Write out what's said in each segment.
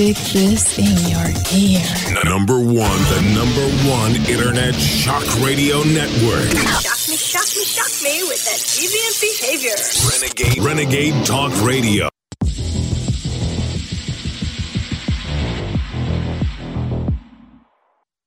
Stick this in your ear. Number one, the number one internet shock radio network. Shock me, shock me, shock me with that deviant behavior. Renegade, Renegade Talk Radio.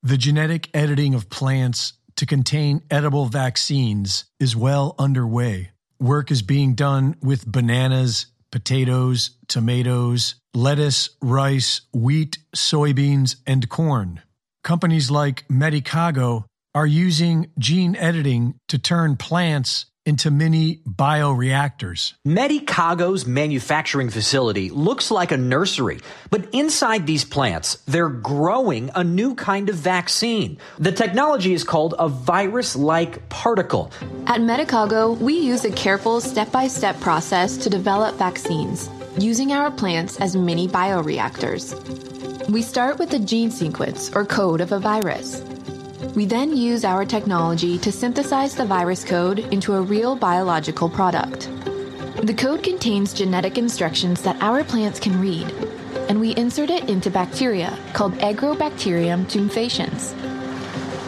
The genetic editing of plants to contain edible vaccines is well underway. Work is being done with bananas, potatoes, tomatoes, lettuce, rice, wheat, soybeans, and corn. Companies like Medicago are using gene editing to turn plants into mini bioreactors. Medicago's manufacturing facility looks like a nursery, but inside these plants, they're growing a new kind of vaccine. The technology is called a virus like particle. At Medicago, we use a careful step by step process to develop vaccines, using our plants as mini bioreactors. We start with the gene sequence or code of a virus. We then use our technology to synthesize the virus code into a real biological product. The code contains genetic instructions that our plants can read, and we insert it into bacteria called Agrobacterium tumefaciens.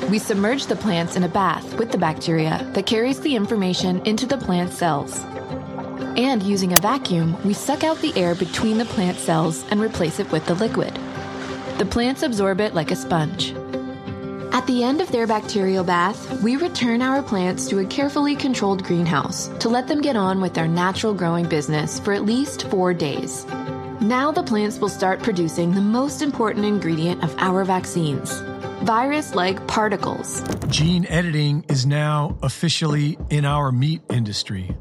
We submerge the plants in a bath with the bacteria that carries the information into the plant cells. And using a vacuum, we suck out the air between the plant cells and replace it with the liquid. The plants absorb it like a sponge. At the end of their bacterial bath, we return our plants to a carefully controlled greenhouse to let them get on with their natural growing business for at least four days. Now the plants will start producing the most important ingredient of our vaccines virus like particles. Gene editing is now officially in our meat industry.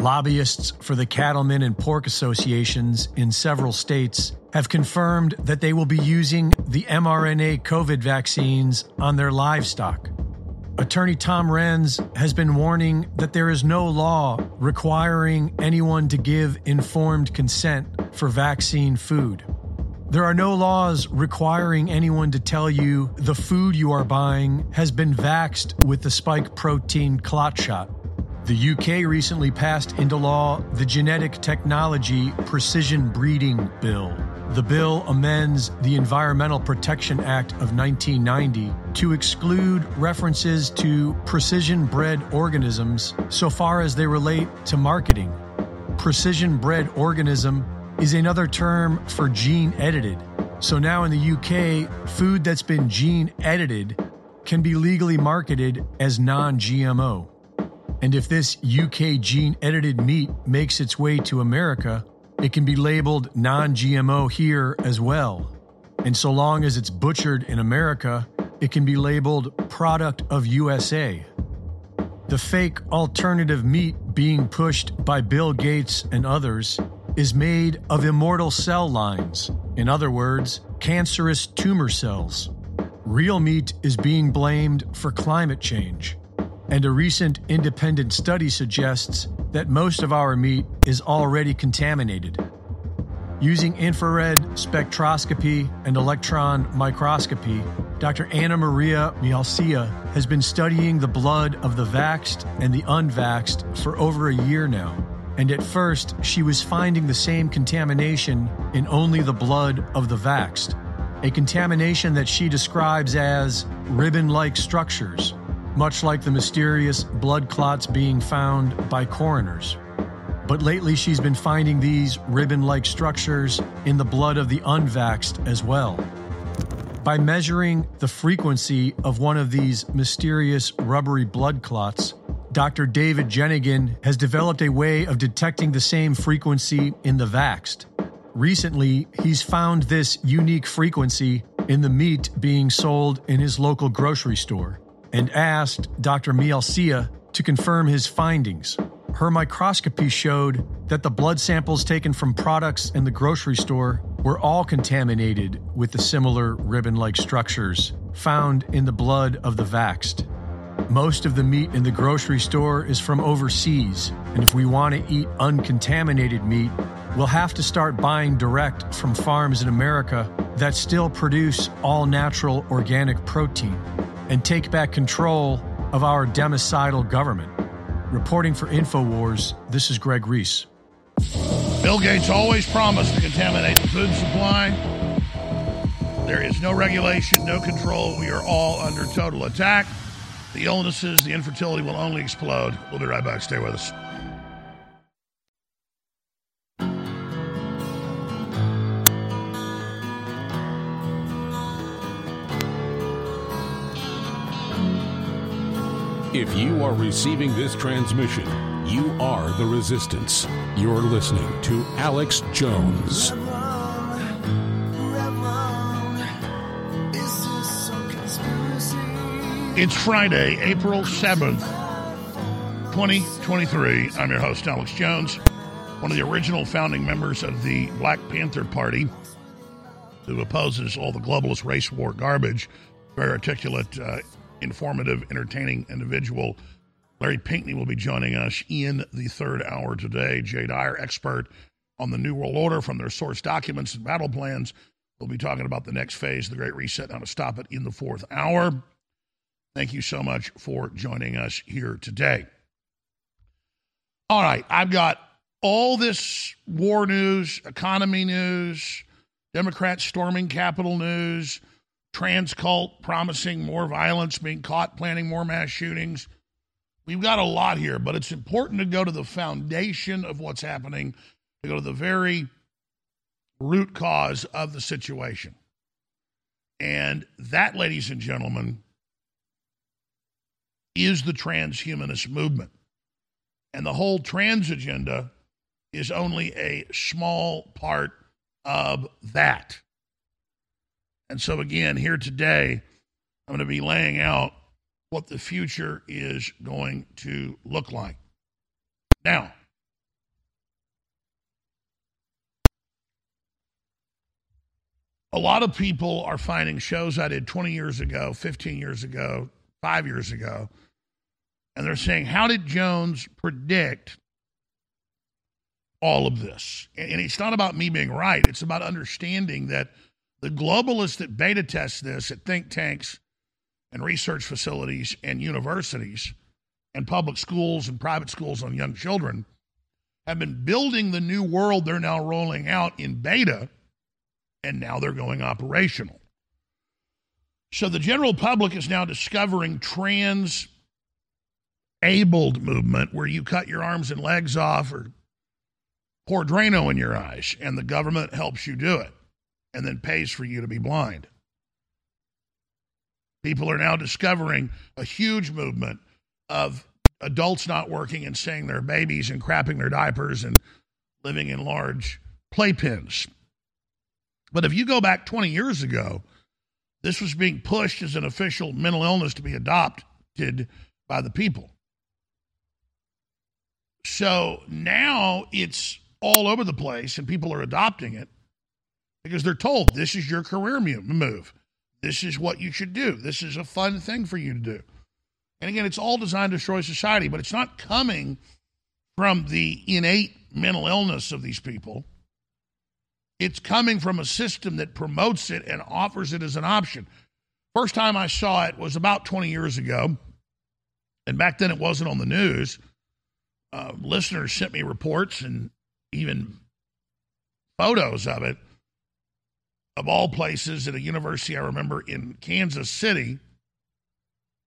Lobbyists for the cattlemen and pork associations in several states have confirmed that they will be using the mRNA COVID vaccines on their livestock. Attorney Tom Renz has been warning that there is no law requiring anyone to give informed consent for vaccine food. There are no laws requiring anyone to tell you the food you are buying has been vaxed with the spike protein clot shot. The UK recently passed into law the Genetic Technology Precision Breeding Bill. The bill amends the Environmental Protection Act of 1990 to exclude references to precision bred organisms so far as they relate to marketing. Precision bred organism is another term for gene edited. So now in the UK, food that's been gene edited can be legally marketed as non GMO. And if this UK gene edited meat makes its way to America, it can be labeled non GMO here as well. And so long as it's butchered in America, it can be labeled product of USA. The fake alternative meat being pushed by Bill Gates and others is made of immortal cell lines, in other words, cancerous tumor cells. Real meat is being blamed for climate change and a recent independent study suggests that most of our meat is already contaminated. Using infrared spectroscopy and electron microscopy, Dr. Anna Maria Mihalcea has been studying the blood of the vaxxed and the unvaxxed for over a year now. And at first, she was finding the same contamination in only the blood of the vaxxed, a contamination that she describes as ribbon like structures much like the mysterious blood clots being found by coroners. But lately, she's been finding these ribbon like structures in the blood of the unvaxxed as well. By measuring the frequency of one of these mysterious rubbery blood clots, Dr. David Jernigan has developed a way of detecting the same frequency in the vaxxed. Recently, he's found this unique frequency in the meat being sold in his local grocery store and asked Dr. Mihalcea to confirm his findings. Her microscopy showed that the blood samples taken from products in the grocery store were all contaminated with the similar ribbon like structures found in the blood of the vaxxed. Most of the meat in the grocery store is from overseas, and if we want to eat uncontaminated meat, we'll have to start buying direct from farms in America that still produce all natural organic protein and take back control of our democidal government. Reporting for InfoWars, this is Greg Reese. Bill Gates always promised to contaminate the food supply. There is no regulation, no control. We are all under total attack. The illnesses, the infertility will only explode. We'll be right back. Stay with us. If you are receiving this transmission, you are the resistance. You're listening to Alex Jones. It's Friday, April 7th, 2023. I'm your host, Alex Jones, one of the original founding members of the Black Panther Party, who opposes all the globalist race war garbage. Very articulate, uh, informative, entertaining individual. Larry Pinkney will be joining us in the third hour today. Jay Dyer, expert on the New World Order from their source documents and battle plans. We'll be talking about the next phase, the Great Reset, and how to stop it in the fourth hour. Thank you so much for joining us here today. All right, I've got all this war news, economy news, Democrats storming Capitol news, trans cult promising more violence, being caught planning more mass shootings. We've got a lot here, but it's important to go to the foundation of what's happening, to go to the very root cause of the situation. And that, ladies and gentlemen, is the transhumanist movement. And the whole trans agenda is only a small part of that. And so, again, here today, I'm going to be laying out what the future is going to look like. Now, a lot of people are finding shows I did 20 years ago, 15 years ago, five years ago, and they're saying, How did Jones predict all of this? And it's not about me being right, it's about understanding that the globalists that beta test this at think tanks and research facilities and universities and public schools and private schools on young children have been building the new world they're now rolling out in beta, and now they're going operational. So the general public is now discovering trans abled movement where you cut your arms and legs off or pour Drano in your eyes, and the government helps you do it and then pays for you to be blind. People are now discovering a huge movement of adults not working and seeing their babies and crapping their diapers and living in large playpens. But if you go back 20 years ago, this was being pushed as an official mental illness to be adopted by the people. So now it's all over the place and people are adopting it because they're told this is your career move. This is what you should do. This is a fun thing for you to do. And again, it's all designed to destroy society, but it's not coming from the innate mental illness of these people. It's coming from a system that promotes it and offers it as an option. First time I saw it was about 20 years ago. And back then it wasn't on the news. Uh, listeners sent me reports and even photos of it, of all places at a university I remember in Kansas City.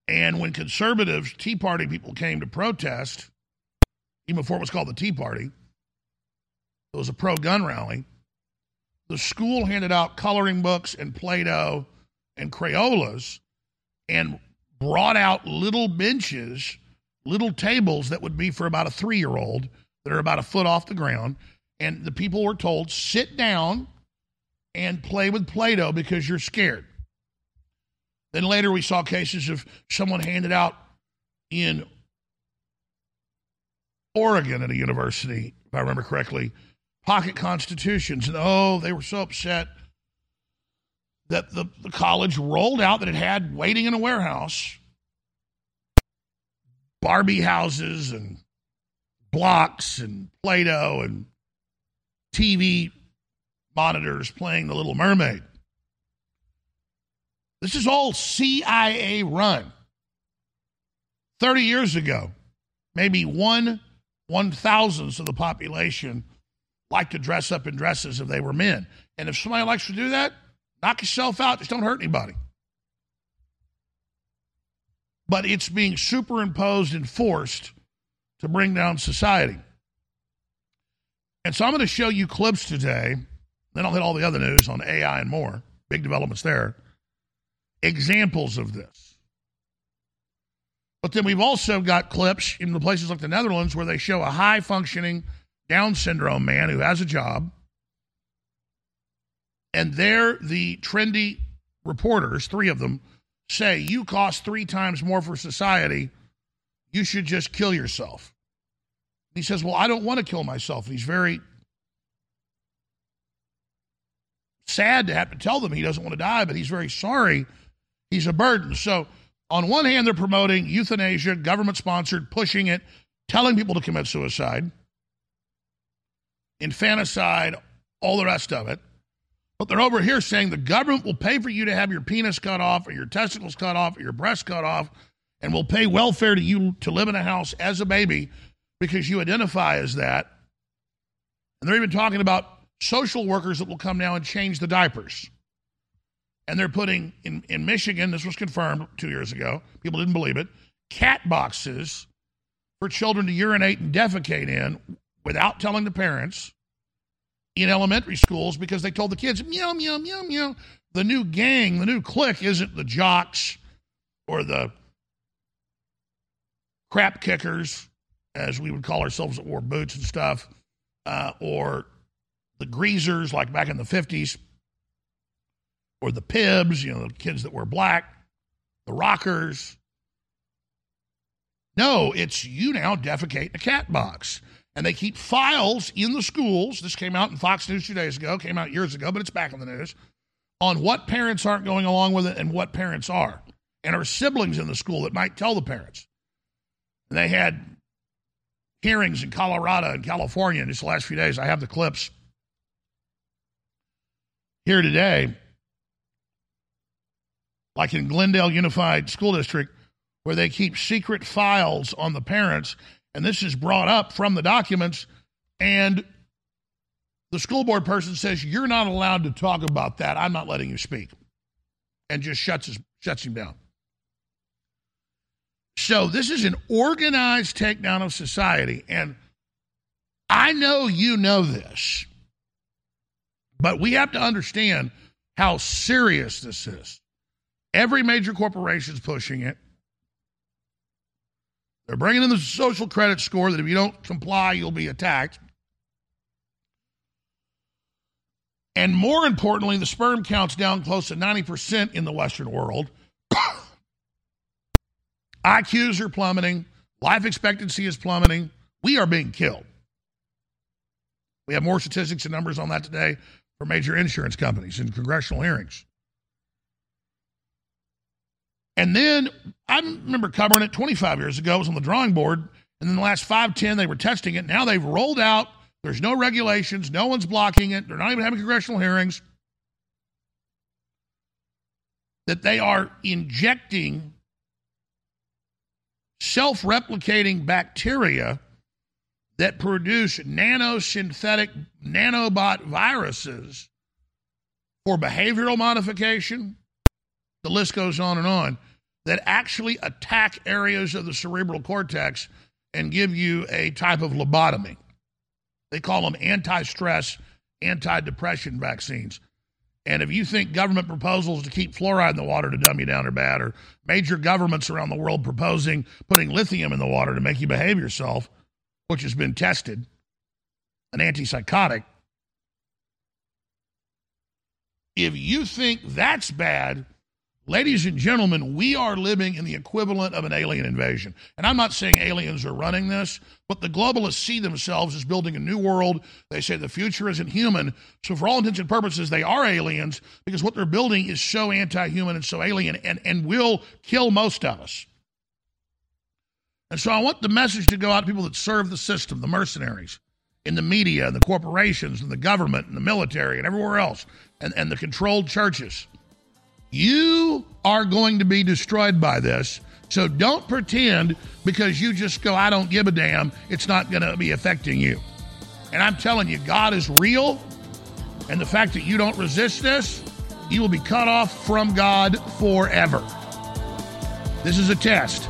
And when conservatives, Tea Party people came to protest, even before it was called the Tea Party, it was a pro gun rally. The school handed out coloring books and Play Doh and Crayolas and brought out little benches little tables that would be for about a three year old that are about a foot off the ground. And the people were told, sit down and play with Play Doh because you're scared. Then later we saw cases of someone handed out in Oregon at a university, if I remember correctly, pocket constitutions. And oh, they were so upset that the, the college rolled out that it had waiting in a warehouse Barbie houses and blocks and Play Doh and TV monitors playing The Little Mermaid. This is all CIA run. 30 years ago, maybe one one thousandth of the population liked to dress up in dresses if they were men. And if somebody likes to do that, Knock yourself out. Just don't hurt anybody. But it's being superimposed and forced to bring down society. And so I'm going to show you clips today. Then I'll hit all the other news on AI and more. Big developments there. Examples of this. But then we've also got clips in the places like the Netherlands where they show a high functioning Down syndrome man who has a job. And there, the trendy reporters, three of them, say, You cost three times more for society. You should just kill yourself. He says, Well, I don't want to kill myself. And he's very sad to have to tell them he doesn't want to die, but he's very sorry he's a burden. So, on one hand, they're promoting euthanasia, government sponsored, pushing it, telling people to commit suicide, infanticide, all the rest of it. But they're over here saying the government will pay for you to have your penis cut off or your testicles cut off or your breast cut off and will pay welfare to you to live in a house as a baby because you identify as that. And they're even talking about social workers that will come now and change the diapers. And they're putting in, in Michigan, this was confirmed two years ago, people didn't believe it, cat boxes for children to urinate and defecate in without telling the parents in elementary schools because they told the kids, meow, meow, meow, meow. The new gang, the new clique isn't the jocks or the crap kickers as we would call ourselves that wore boots and stuff, uh, or the greasers like back in the 50s, or the pibs, you know, the kids that wear black, the rockers. No, it's you now defecate in a cat box. And they keep files in the schools. This came out in Fox News two days ago, came out years ago, but it's back in the news on what parents aren't going along with it and what parents are. And are siblings in the school that might tell the parents. And they had hearings in Colorado and California in just the last few days. I have the clips here today, like in Glendale Unified School District, where they keep secret files on the parents. And this is brought up from the documents. And the school board person says, You're not allowed to talk about that. I'm not letting you speak. And just shuts, his, shuts him down. So this is an organized takedown of society. And I know you know this, but we have to understand how serious this is. Every major corporation is pushing it. They're bringing in the social credit score that if you don't comply, you'll be attacked. And more importantly, the sperm count's down close to 90% in the Western world. IQs are plummeting. Life expectancy is plummeting. We are being killed. We have more statistics and numbers on that today for major insurance companies in congressional hearings. And then I remember covering it 25 years ago. It was on the drawing board. And then the last five, 10, they were testing it. Now they've rolled out. There's no regulations. No one's blocking it. They're not even having congressional hearings. That they are injecting self replicating bacteria that produce nanosynthetic nanobot viruses for behavioral modification. The list goes on and on that actually attack areas of the cerebral cortex and give you a type of lobotomy. They call them anti stress, anti depression vaccines. And if you think government proposals to keep fluoride in the water to dumb you down are bad, or major governments around the world proposing putting lithium in the water to make you behave yourself, which has been tested, an antipsychotic, if you think that's bad, Ladies and gentlemen, we are living in the equivalent of an alien invasion. And I'm not saying aliens are running this, but the globalists see themselves as building a new world. They say the future isn't human. So, for all intents and purposes, they are aliens because what they're building is so anti human and so alien and, and will kill most of us. And so, I want the message to go out to people that serve the system, the mercenaries in the media, and the corporations, and the government, and the military, and everywhere else, and, and the controlled churches. You are going to be destroyed by this. So don't pretend because you just go, I don't give a damn, it's not going to be affecting you. And I'm telling you, God is real. And the fact that you don't resist this, you will be cut off from God forever. This is a test.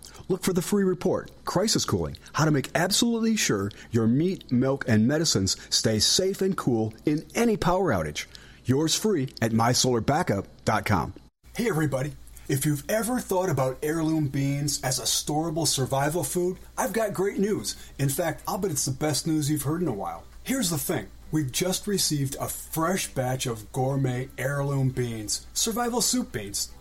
Look for the free report, Crisis Cooling, how to make absolutely sure your meat, milk, and medicines stay safe and cool in any power outage. Yours free at mysolarbackup.com. Hey everybody. If you've ever thought about heirloom beans as a storable survival food, I've got great news. In fact, I'll bet it's the best news you've heard in a while. Here's the thing. We've just received a fresh batch of gourmet heirloom beans, survival soup beans.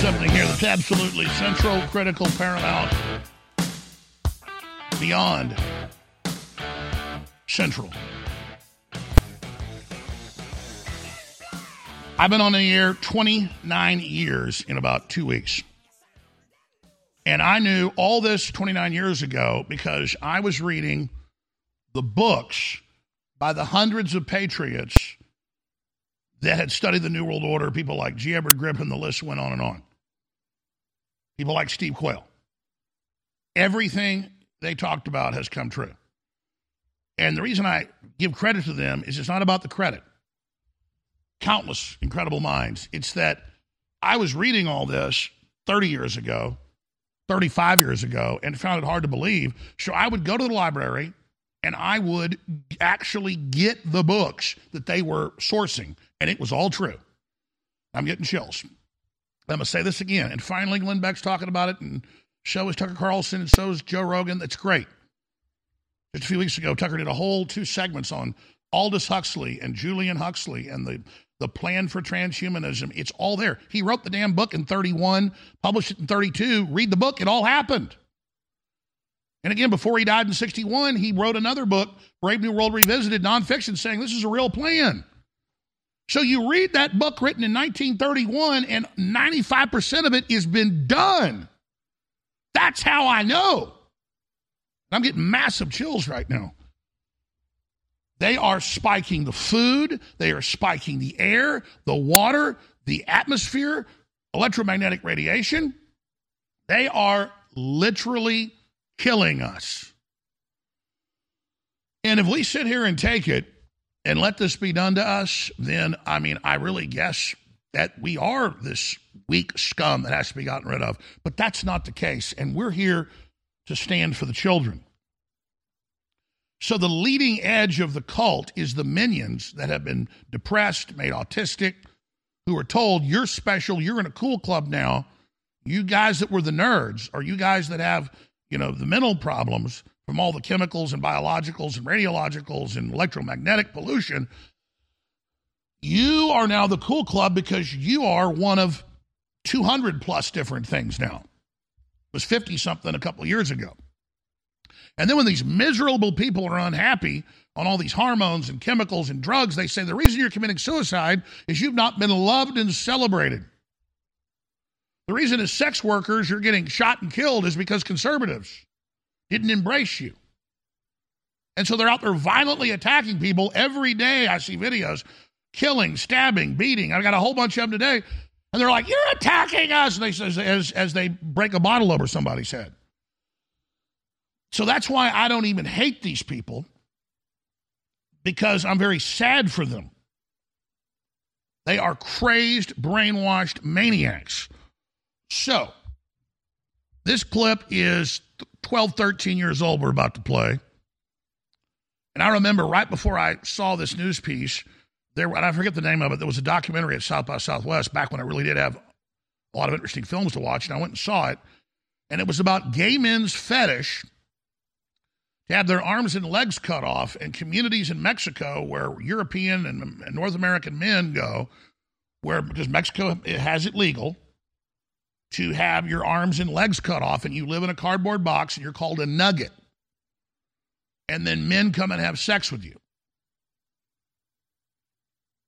Something here that's absolutely central, critical, paramount, beyond central. I've been on the air 29 years in about two weeks. And I knew all this 29 years ago because I was reading the books by the hundreds of patriots that had studied the New World Order, people like G. Edward Griffin, the list went on and on. People like Steve Quayle. Everything they talked about has come true. And the reason I give credit to them is it's not about the credit. Countless incredible minds. It's that I was reading all this 30 years ago, 35 years ago, and found it hard to believe. So I would go to the library and I would actually get the books that they were sourcing, and it was all true. I'm getting chills. I'm going to say this again. And finally, Glenn Beck's talking about it, and so is Tucker Carlson, and so is Joe Rogan. That's great. Just a few weeks ago, Tucker did a whole two segments on Aldous Huxley and Julian Huxley and the, the plan for transhumanism. It's all there. He wrote the damn book in 31, published it in 32. Read the book, it all happened. And again, before he died in 61, he wrote another book, Brave New World Revisited, nonfiction, saying this is a real plan. So you read that book written in 1931, and 95% of it has been done. That's how I know. I'm getting massive chills right now. They are spiking the food, they are spiking the air, the water, the atmosphere, electromagnetic radiation. They are literally killing us. And if we sit here and take it and let this be done to us, then I mean, I really guess that we are this weak scum that has to be gotten rid of. But that's not the case. And we're here to stand for the children. So the leading edge of the cult is the minions that have been depressed, made autistic, who are told, you're special, you're in a cool club now. You guys that were the nerds, or you guys that have, you know, the mental problems from all the chemicals and biologicals and radiologicals and electromagnetic pollution, You are now the cool club because you are one of 200 plus different things now. It was 50 something a couple years ago. And then when these miserable people are unhappy on all these hormones and chemicals and drugs, they say the reason you're committing suicide is you've not been loved and celebrated. The reason as sex workers you're getting shot and killed is because conservatives didn't embrace you. And so they're out there violently attacking people every day. I see videos killing, stabbing, beating. I've got a whole bunch of them today. And they're like, You're attacking us. They says as, as they break a bottle over somebody's head. So that's why I don't even hate these people because I'm very sad for them. They are crazed, brainwashed maniacs. So, this clip is 12, 13 years old, we're about to play. And I remember right before I saw this news piece, there, and I forget the name of it, there was a documentary at South by Southwest back when I really did have a lot of interesting films to watch, and I went and saw it. And it was about gay men's fetish to have their arms and legs cut off in communities in Mexico where European and, and North American men go, where because Mexico has it legal to have your arms and legs cut off, and you live in a cardboard box and you're called a nugget. And then men come and have sex with you.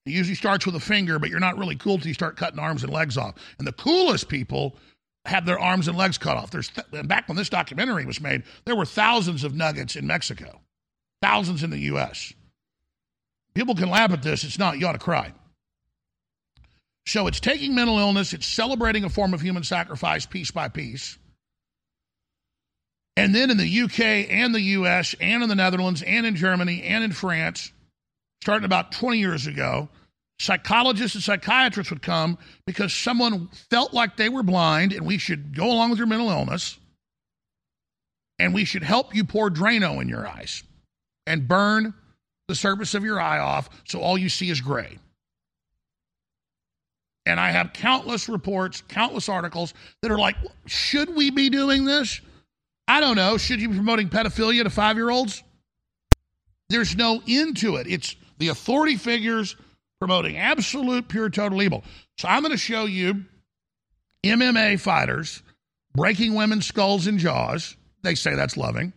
It usually starts with a finger, but you're not really cool till you start cutting arms and legs off. And the coolest people have their arms and legs cut off. There's th- back when this documentary was made, there were thousands of nuggets in Mexico, thousands in the U.S. People can laugh at this. It's not. You ought to cry. So it's taking mental illness, it's celebrating a form of human sacrifice piece by piece. And then in the UK and the US and in the Netherlands and in Germany and in France, starting about 20 years ago, psychologists and psychiatrists would come because someone felt like they were blind and we should go along with your mental illness and we should help you pour Drano in your eyes and burn the surface of your eye off so all you see is gray. And I have countless reports, countless articles that are like, should we be doing this? I don't know. Should you be promoting pedophilia to five year olds? There's no end to it. It's the authority figures promoting absolute, pure, total evil. So I'm going to show you MMA fighters breaking women's skulls and jaws. They say that's loving.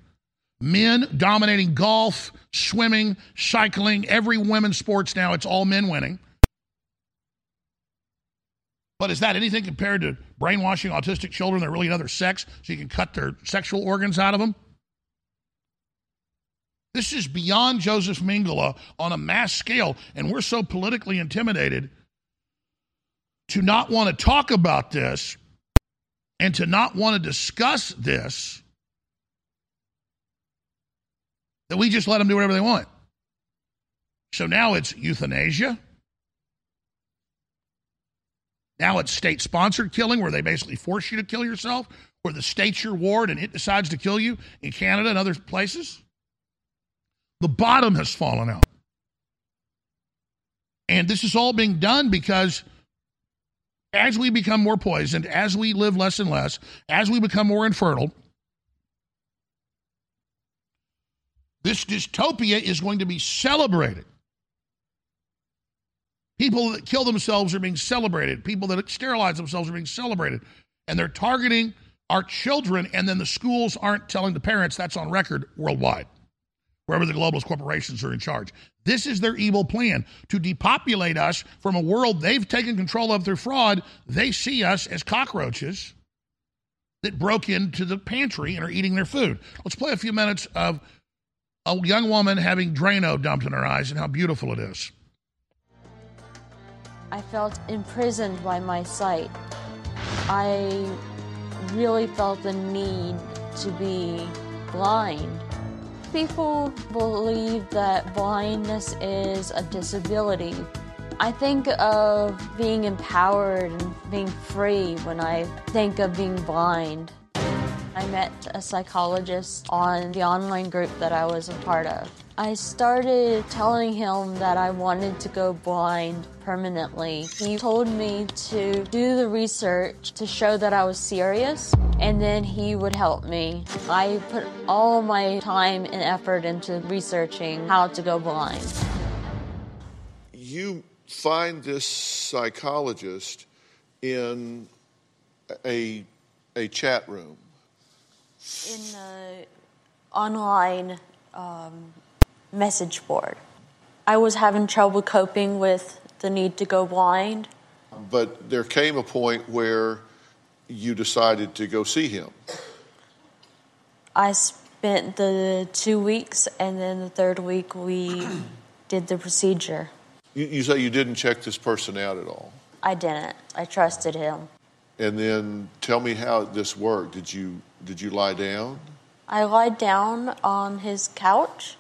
Men dominating golf, swimming, cycling, every women's sports now, it's all men winning. But is that anything compared to brainwashing autistic children? They're really another sex, so you can cut their sexual organs out of them? This is beyond Joseph Mengele on a mass scale, and we're so politically intimidated to not want to talk about this and to not want to discuss this that we just let them do whatever they want. So now it's euthanasia. Now it's state sponsored killing where they basically force you to kill yourself, where the state's your ward and it decides to kill you in Canada and other places. The bottom has fallen out. And this is all being done because as we become more poisoned, as we live less and less, as we become more infertile, this dystopia is going to be celebrated. People that kill themselves are being celebrated. People that sterilize themselves are being celebrated. And they're targeting our children, and then the schools aren't telling the parents that's on record worldwide, wherever the globalist corporations are in charge. This is their evil plan to depopulate us from a world they've taken control of through fraud. They see us as cockroaches that broke into the pantry and are eating their food. Let's play a few minutes of a young woman having Drano dumped in her eyes and how beautiful it is. I felt imprisoned by my sight. I really felt the need to be blind. People believe that blindness is a disability. I think of being empowered and being free when I think of being blind. I met a psychologist on the online group that I was a part of. I started telling him that I wanted to go blind permanently. He told me to do the research to show that I was serious, and then he would help me. I put all my time and effort into researching how to go blind. You find this psychologist in a, a chat room? In the online um, message board. I was having trouble coping with the need to go blind. But there came a point where you decided to go see him. I spent the two weeks, and then the third week we did the procedure. You, you say you didn't check this person out at all. I didn't. I trusted him. And then tell me how this worked. Did you did you lie down? I lied down on his couch,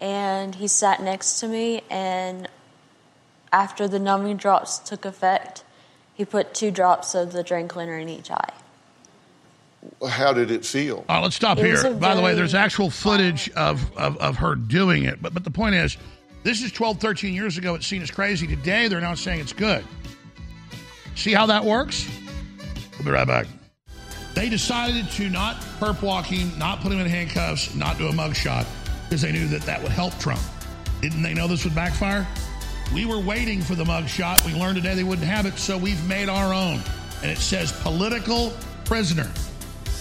and he sat next to me. And after the numbing drops took effect, he put two drops of the drain cleaner in each eye. How did it feel? All right, let's stop It here. a By the way, there's actual footage of, of, of her doing it. But, but the point is, this is 12, 13 years ago. It's seen as crazy. Today, they're now saying it's good. See how that works? We'll be right back. They decided to not perp walk him, not put him in handcuffs, not do a mugshot because they knew that that would help Trump. Didn't they know this would backfire? We were waiting for the mugshot. We learned today they wouldn't have it, so we've made our own. And it says political prisoner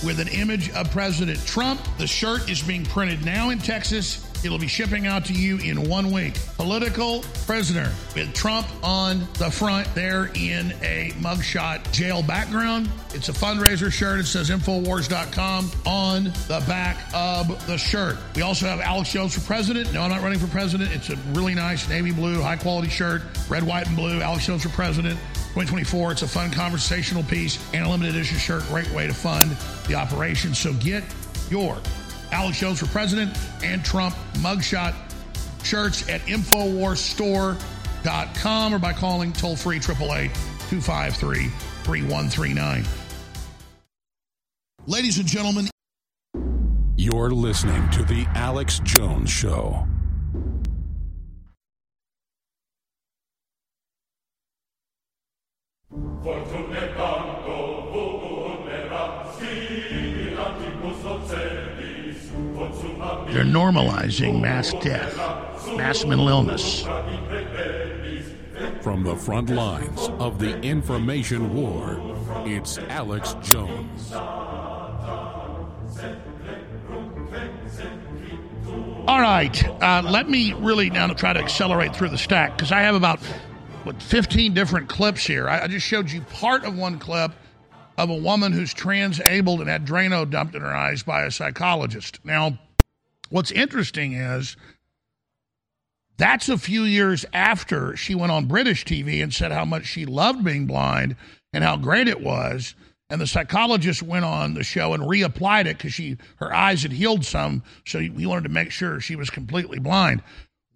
with an image of President Trump. The shirt is being printed now in Texas. It'll be shipping out to you in one week. Political prisoner with Trump on the front there in a mugshot jail background. It's a fundraiser shirt. It says Infowars.com on the back of the shirt. We also have Alex Jones for president. No, I'm not running for president. It's a really nice navy blue, high quality shirt, red, white, and blue. Alex Jones for president. 2024. It's a fun conversational piece and a limited edition shirt. Great way to fund the operation. So get your Alex Jones for President and Trump mugshot shirts at InfoWarsStore.com or by calling toll free 888 253 3139. Ladies and gentlemen, You're listening to The Alex Jones Show. They're normalizing mass death, mass mental illness. From the front lines of the information war, it's Alex Jones. All right, uh, let me really now try to accelerate through the stack because I have about what 15 different clips here. I, I just showed you part of one clip of a woman who's trans-abled and had Drano dumped in her eyes by a psychologist. Now, what's interesting is that's a few years after she went on British TV and said how much she loved being blind and how great it was. And the psychologist went on the show and reapplied it because she her eyes had healed some, so he wanted to make sure she was completely blind.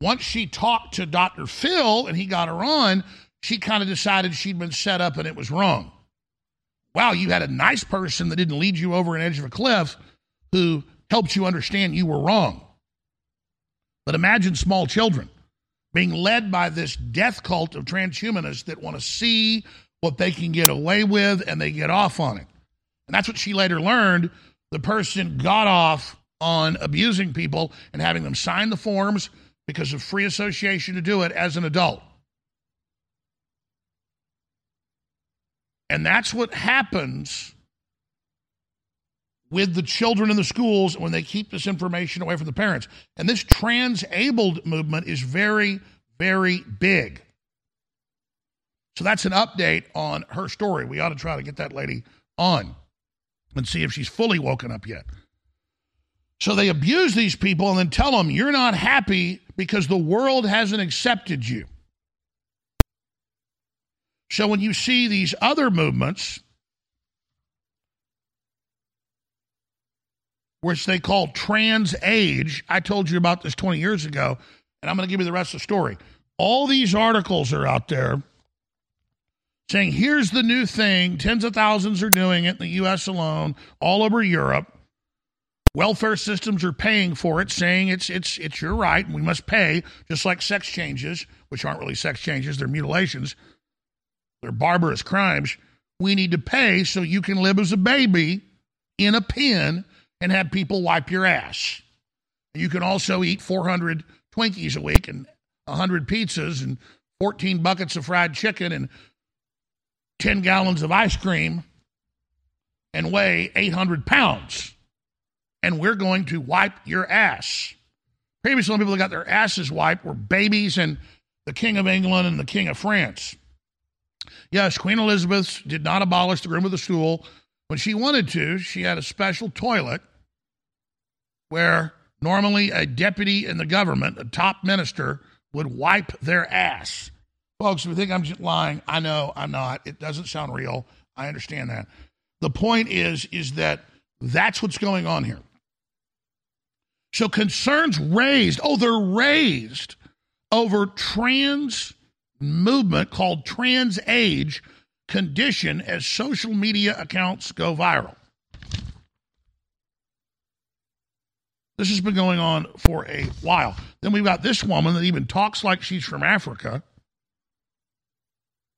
Once she talked to Dr. Phil and he got her on, she kind of decided she'd been set up and it was wrong. Wow, you had a nice person that didn't lead you over an edge of a cliff who helped you understand you were wrong. But imagine small children being led by this death cult of transhumanists that want to see what they can get away with and they get off on it. And that's what she later learned. The person got off on abusing people and having them sign the forms because of free association to do it as an adult. And that's what happens with the children in the schools when they keep this information away from the parents. And this trans-abled movement is very, very big. So that's an update on her story. We ought to try to get that lady on and see if she's fully woken up yet. So they abuse these people and then tell them you're not happy because the world hasn't accepted you. So when you see these other movements, which they call trans age, I told you about this 20 years ago, and I'm going to give you the rest of the story. All these articles are out there saying, here's the new thing. Tens of thousands are doing it in the U.S. alone, all over Europe. Welfare systems are paying for it, saying it's it's it's your right, and we must pay, just like sex changes, which aren't really sex changes, they're mutilations, they're barbarous crimes. We need to pay so you can live as a baby in a pen and have people wipe your ass. You can also eat 400 Twinkies a week and 100 pizzas and 14 buckets of fried chicken and 10 gallons of ice cream and weigh 800 pounds. And we're going to wipe your ass. Previously, only people that got their asses wiped were babies and the King of England and the King of France. Yes, Queen Elizabeth did not abolish the groom of the stool. When she wanted to, she had a special toilet where normally a deputy in the government, a top minister, would wipe their ass. Folks, if you think I'm just lying, I know I'm not. It doesn't sound real. I understand that. The point is, is that that's what's going on here. So concerns raised, oh, they're raised over trans movement called trans age condition as social media accounts go viral. This has been going on for a while. Then we've got this woman that even talks like she's from Africa,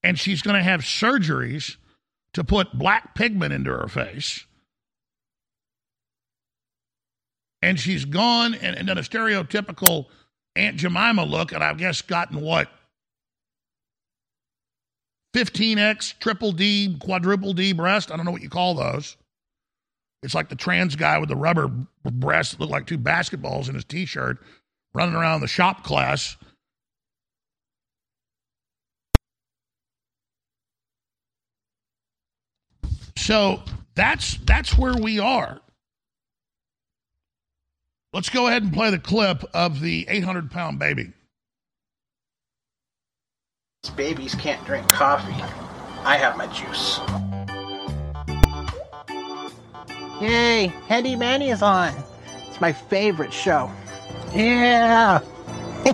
and she's going to have surgeries to put black pigment into her face. And she's gone and, and done a stereotypical Aunt Jemima look, and I've guess gotten what? 15X, triple D, quadruple D breast. I don't know what you call those. It's like the trans guy with the rubber breasts that look like two basketballs in his t shirt running around the shop class. So that's that's where we are. Let's go ahead and play the clip of the 800 pound baby. Babies can't drink coffee. I have my juice. Yay, Handy Manny is on. It's my favorite show. Yeah.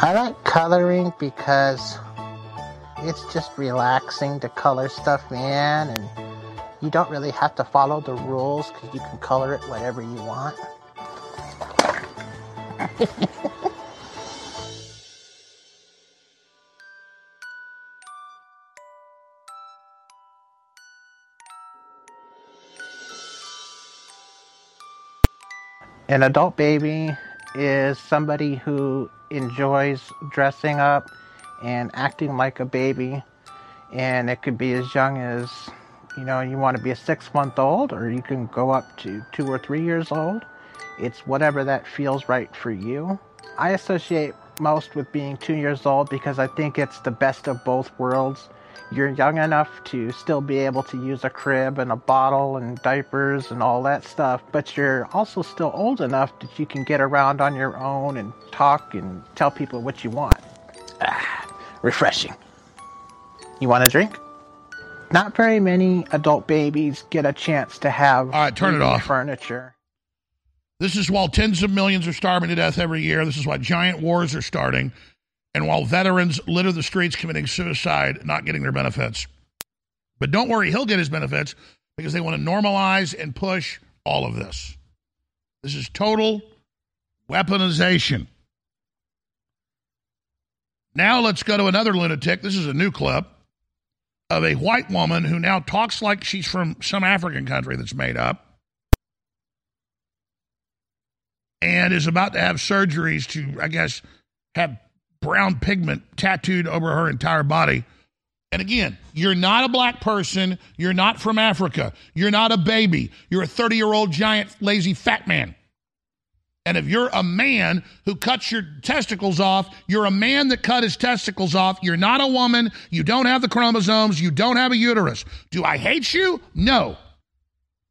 I like coloring because it's just relaxing to color stuff, man, and you don't really have to follow the rules because you can color it whatever you want. An adult baby is somebody who enjoys dressing up and acting like a baby. And it could be as young as, you know, you want to be a six month old, or you can go up to two or three years old. It's whatever that feels right for you. I associate most with being two years old because I think it's the best of both worlds you're young enough to still be able to use a crib and a bottle and diapers and all that stuff, but you're also still old enough that you can get around on your own and talk and tell people what you want. Ah, refreshing. You want a drink? Not very many adult babies get a chance to have all right, turn it off. furniture. This is while tens of millions are starving to death every year. This is why giant wars are starting. And while veterans litter the streets committing suicide, not getting their benefits. But don't worry, he'll get his benefits because they want to normalize and push all of this. This is total weaponization. Now let's go to another lunatic. This is a new clip of a white woman who now talks like she's from some African country that's made up and is about to have surgeries to, I guess, have brown pigment tattooed over her entire body. And again, you're not a black person. You're not from Africa. You're not a baby. You're a 30 year old giant, lazy, fat man. And if you're a man who cuts your testicles off, you're a man that cut his testicles off. You're not a woman. You don't have the chromosomes. You don't have a uterus. Do I hate you? No.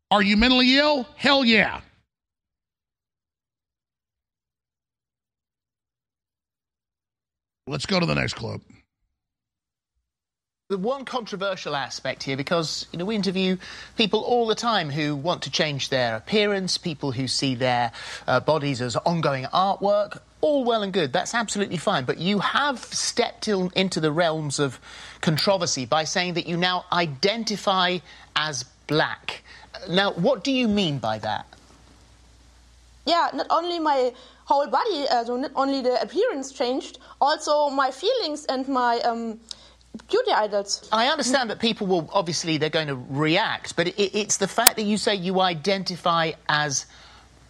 Are you mentally ill? Hell yeah. Let's go to the next clip. The one controversial aspect here, because you know we interview people all the time who want to change their appearance, people who see their uh, bodies as ongoing artwork. All well and good, that's absolutely fine. But you have stepped in, into the realms of controversy by saying that you now identify as black. Now, what do you mean by that? Yeah, not only my whole body, uh, so not only the appearance changed, also my feelings and my um, beauty idols. I understand that people will obviously they're going to react, but it, it's the fact that you say you identify as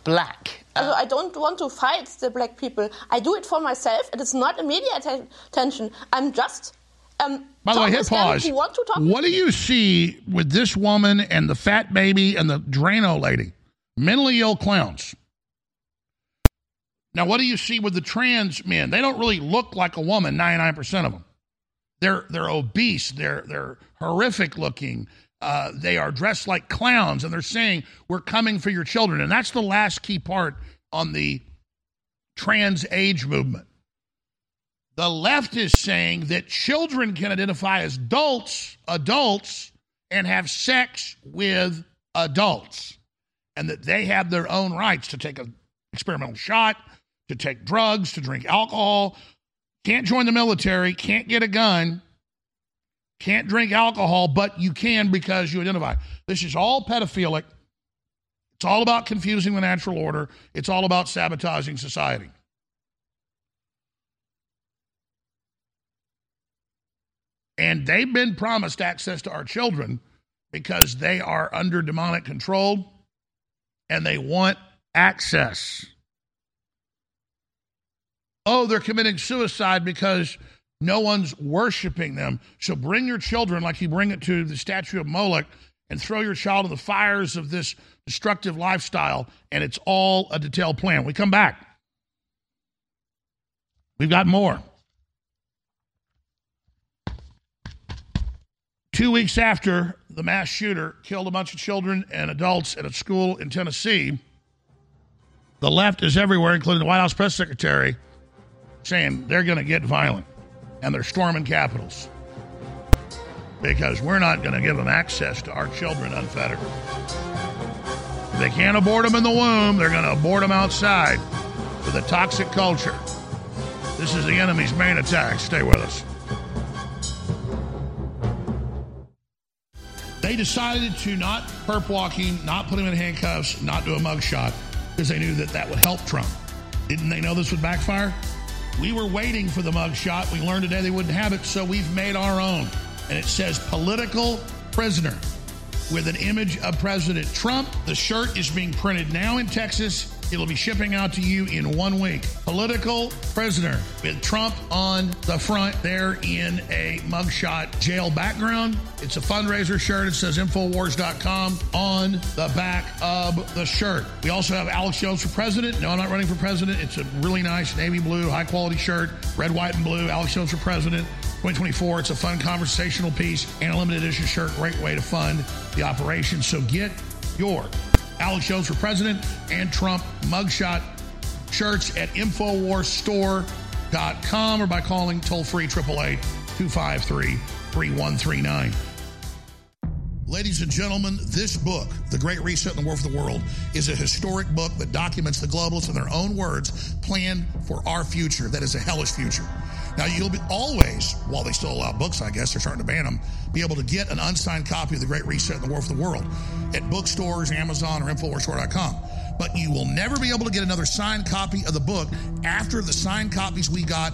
black. Also, I don't want to fight the black people. I do it for myself. It is not a media atten- attention. I'm just. Um, By the way, talk hit them pause. who want to talk What do you see with this woman and the fat baby and the Drano lady? Mentally ill clowns. Now, what do you see with the trans men? They don't really look like a woman, 99% of them. They're, they're obese, they're, they're horrific looking. Uh, they are dressed like clowns, and they're saying, We're coming for your children. And that's the last key part on the trans age movement. The left is saying that children can identify as adults, adults, and have sex with adults, and that they have their own rights to take an experimental shot, to take drugs, to drink alcohol, can't join the military, can't get a gun, can't drink alcohol, but you can because you identify. This is all pedophilic. It's all about confusing the natural order. It's all about sabotaging society. And they've been promised access to our children because they are under demonic control and they want access. Oh, they're committing suicide because no one's worshiping them. So bring your children like you bring it to the statue of Moloch and throw your child in the fires of this destructive lifestyle, and it's all a detailed plan. We come back. We've got more. Two weeks after the mass shooter killed a bunch of children and adults at a school in Tennessee, the left is everywhere, including the White House press secretary, saying they're going to get violent and they're storming capitals because we're not going to give them access to our children unfettered. If they can't abort them in the womb, they're going to abort them outside with a toxic culture. This is the enemy's main attack. Stay with us. They decided to not perp walking, not put him in handcuffs, not do a mugshot because they knew that that would help Trump. Didn't they know this would backfire? We were waiting for the mugshot. We learned today they wouldn't have it, so we've made our own. And it says political prisoner with an image of President Trump. The shirt is being printed now in Texas. It'll be shipping out to you in one week. Political prisoner with Trump on the front there in a mugshot jail background. It's a fundraiser shirt. It says Infowars.com on the back of the shirt. We also have Alex Jones for president. No, I'm not running for president. It's a really nice navy blue, high quality shirt, red, white, and blue. Alex Jones for president. 2024. It's a fun conversational piece and a limited edition shirt. Great way to fund the operation. So get your Alex Jones for president and Trump mugshot shirts at InfoWarsStore.com or by calling toll free 888 253 3139. Ladies and gentlemen, this book, The Great Reset and the War for the World, is a historic book that documents the globalists in their own words plan for our future. That is a hellish future. Now, you'll be always, while they still allow books, I guess they're starting to ban them, be able to get an unsigned copy of The Great Reset and the War for the World at bookstores, Amazon, or InfoWarsStore.com. But you will never be able to get another signed copy of the book after the signed copies we got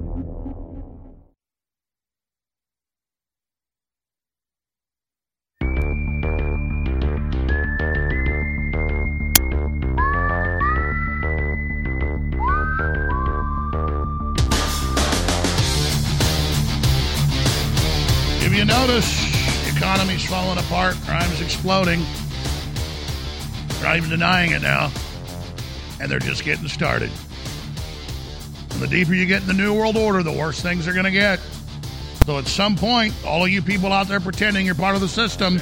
You notice, the economy's falling apart, crime's exploding. They're not even denying it now. And they're just getting started. And the deeper you get in the New World Order, the worse things are going to get. So at some point, all of you people out there pretending you're part of the system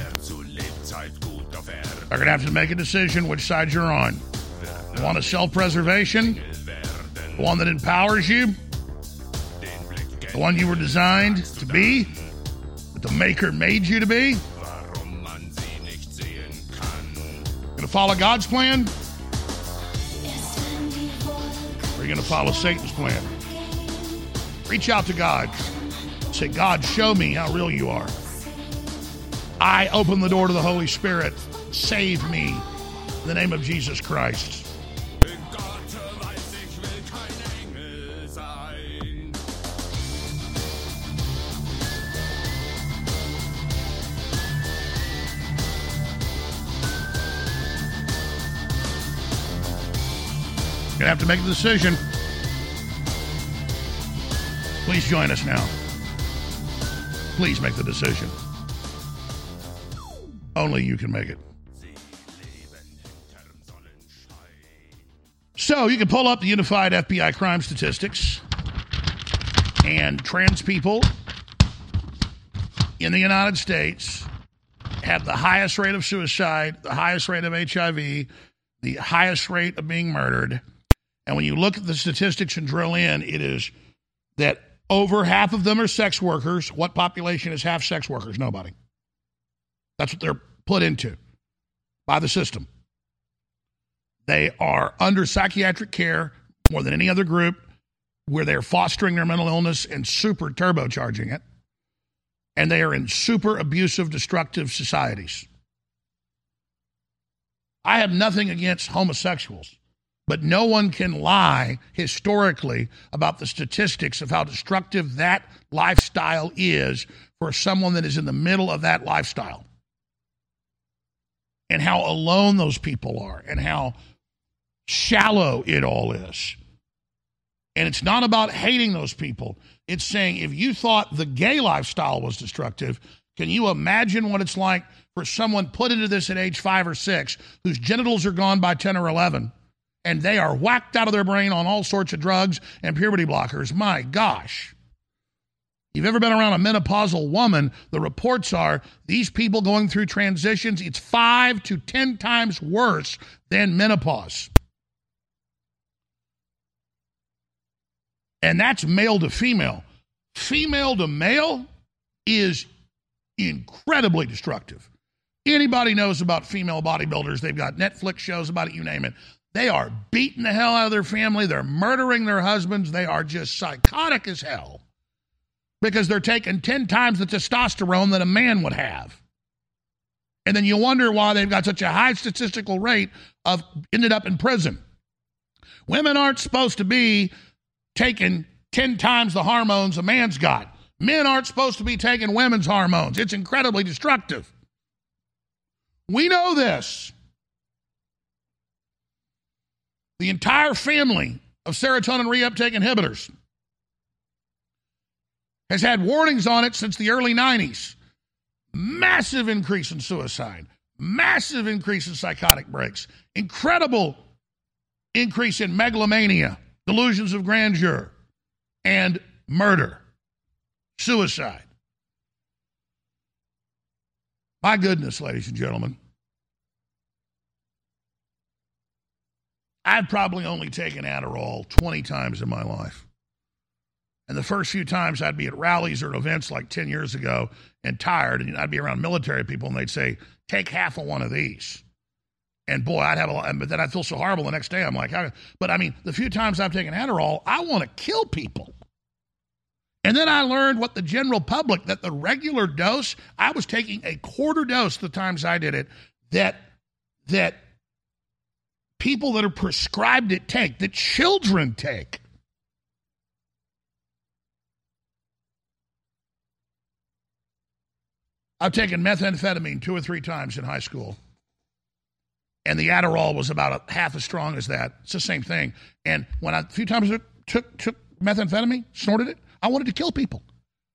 are going to have to make a decision which side you're on. You want a self preservation? The one that empowers you? the one you were designed to be, the Maker made you to be? To follow God's plan? Are you to follow Satan's plan? Reach out to God. Say, God, show me how real you are. I open the door to the Holy Spirit. Save me in the name of Jesus Christ. Gonna have to make a decision. Please join us now. Please make the decision. Only you can make it. So you can pull up the unified FBI crime statistics and trans people in the United States have the highest rate of suicide, the highest rate of HIV, the highest rate of being murdered. And when you look at the statistics and drill in, it is that over half of them are sex workers. What population is half sex workers? Nobody. That's what they're put into by the system. They are under psychiatric care more than any other group where they're fostering their mental illness and super turbocharging it. And they are in super abusive, destructive societies. I have nothing against homosexuals. But no one can lie historically about the statistics of how destructive that lifestyle is for someone that is in the middle of that lifestyle. And how alone those people are, and how shallow it all is. And it's not about hating those people. It's saying if you thought the gay lifestyle was destructive, can you imagine what it's like for someone put into this at age five or six whose genitals are gone by 10 or 11? And they are whacked out of their brain on all sorts of drugs and puberty blockers. My gosh. You've ever been around a menopausal woman? The reports are these people going through transitions, it's five to 10 times worse than menopause. And that's male to female. Female to male is incredibly destructive. Anybody knows about female bodybuilders, they've got Netflix shows about it, you name it. They are beating the hell out of their family. They're murdering their husbands. They are just psychotic as hell because they're taking 10 times the testosterone that a man would have. And then you wonder why they've got such a high statistical rate of ended up in prison. Women aren't supposed to be taking 10 times the hormones a man's got. Men aren't supposed to be taking women's hormones. It's incredibly destructive. We know this. The entire family of serotonin reuptake inhibitors has had warnings on it since the early 90s. Massive increase in suicide, massive increase in psychotic breaks, incredible increase in megalomania, delusions of grandeur, and murder, suicide. My goodness, ladies and gentlemen. I've probably only taken Adderall 20 times in my life. And the first few times I'd be at rallies or events like 10 years ago and tired, and I'd be around military people and they'd say, take half of one of these. And boy, I'd have a lot, but then I'd feel so horrible the next day. I'm like, but I mean, the few times I've taken Adderall, I want to kill people. And then I learned what the general public, that the regular dose, I was taking a quarter dose the times I did it, that that people that are prescribed it take, that children take. I've taken methamphetamine two or three times in high school. And the Adderall was about a, half as strong as that. It's the same thing. And when I, a few times I took, took methamphetamine, snorted it, I wanted to kill people.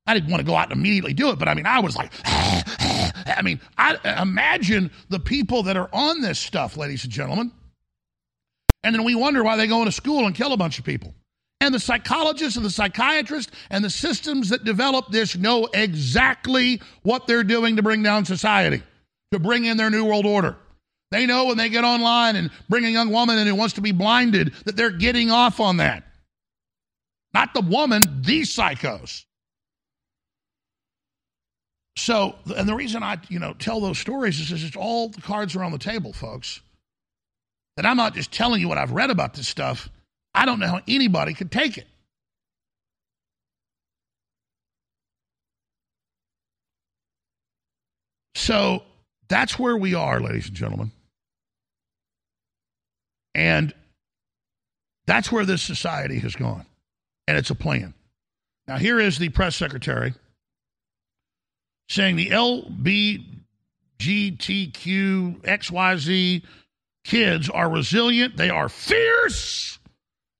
I didn't want to go out and immediately do it, but I mean, I was like, I mean, I imagine the people that are on this stuff, ladies and gentlemen. And then we wonder why they go into school and kill a bunch of people. And the psychologists and the psychiatrists and the systems that develop this know exactly what they're doing to bring down society, to bring in their New World Order. They know when they get online and bring a young woman in who wants to be blinded that they're getting off on that. Not the woman, these psychos. So, and the reason I, you know, tell those stories is just all the cards are on the table, folks. And I'm not just telling you what I've read about this stuff. I don't know how anybody could take it. So that's where we are, ladies and gentlemen. And that's where this society has gone. And it's a plan. Now, here is the press secretary saying the LBGTQXYZ kids are resilient, they are fierce,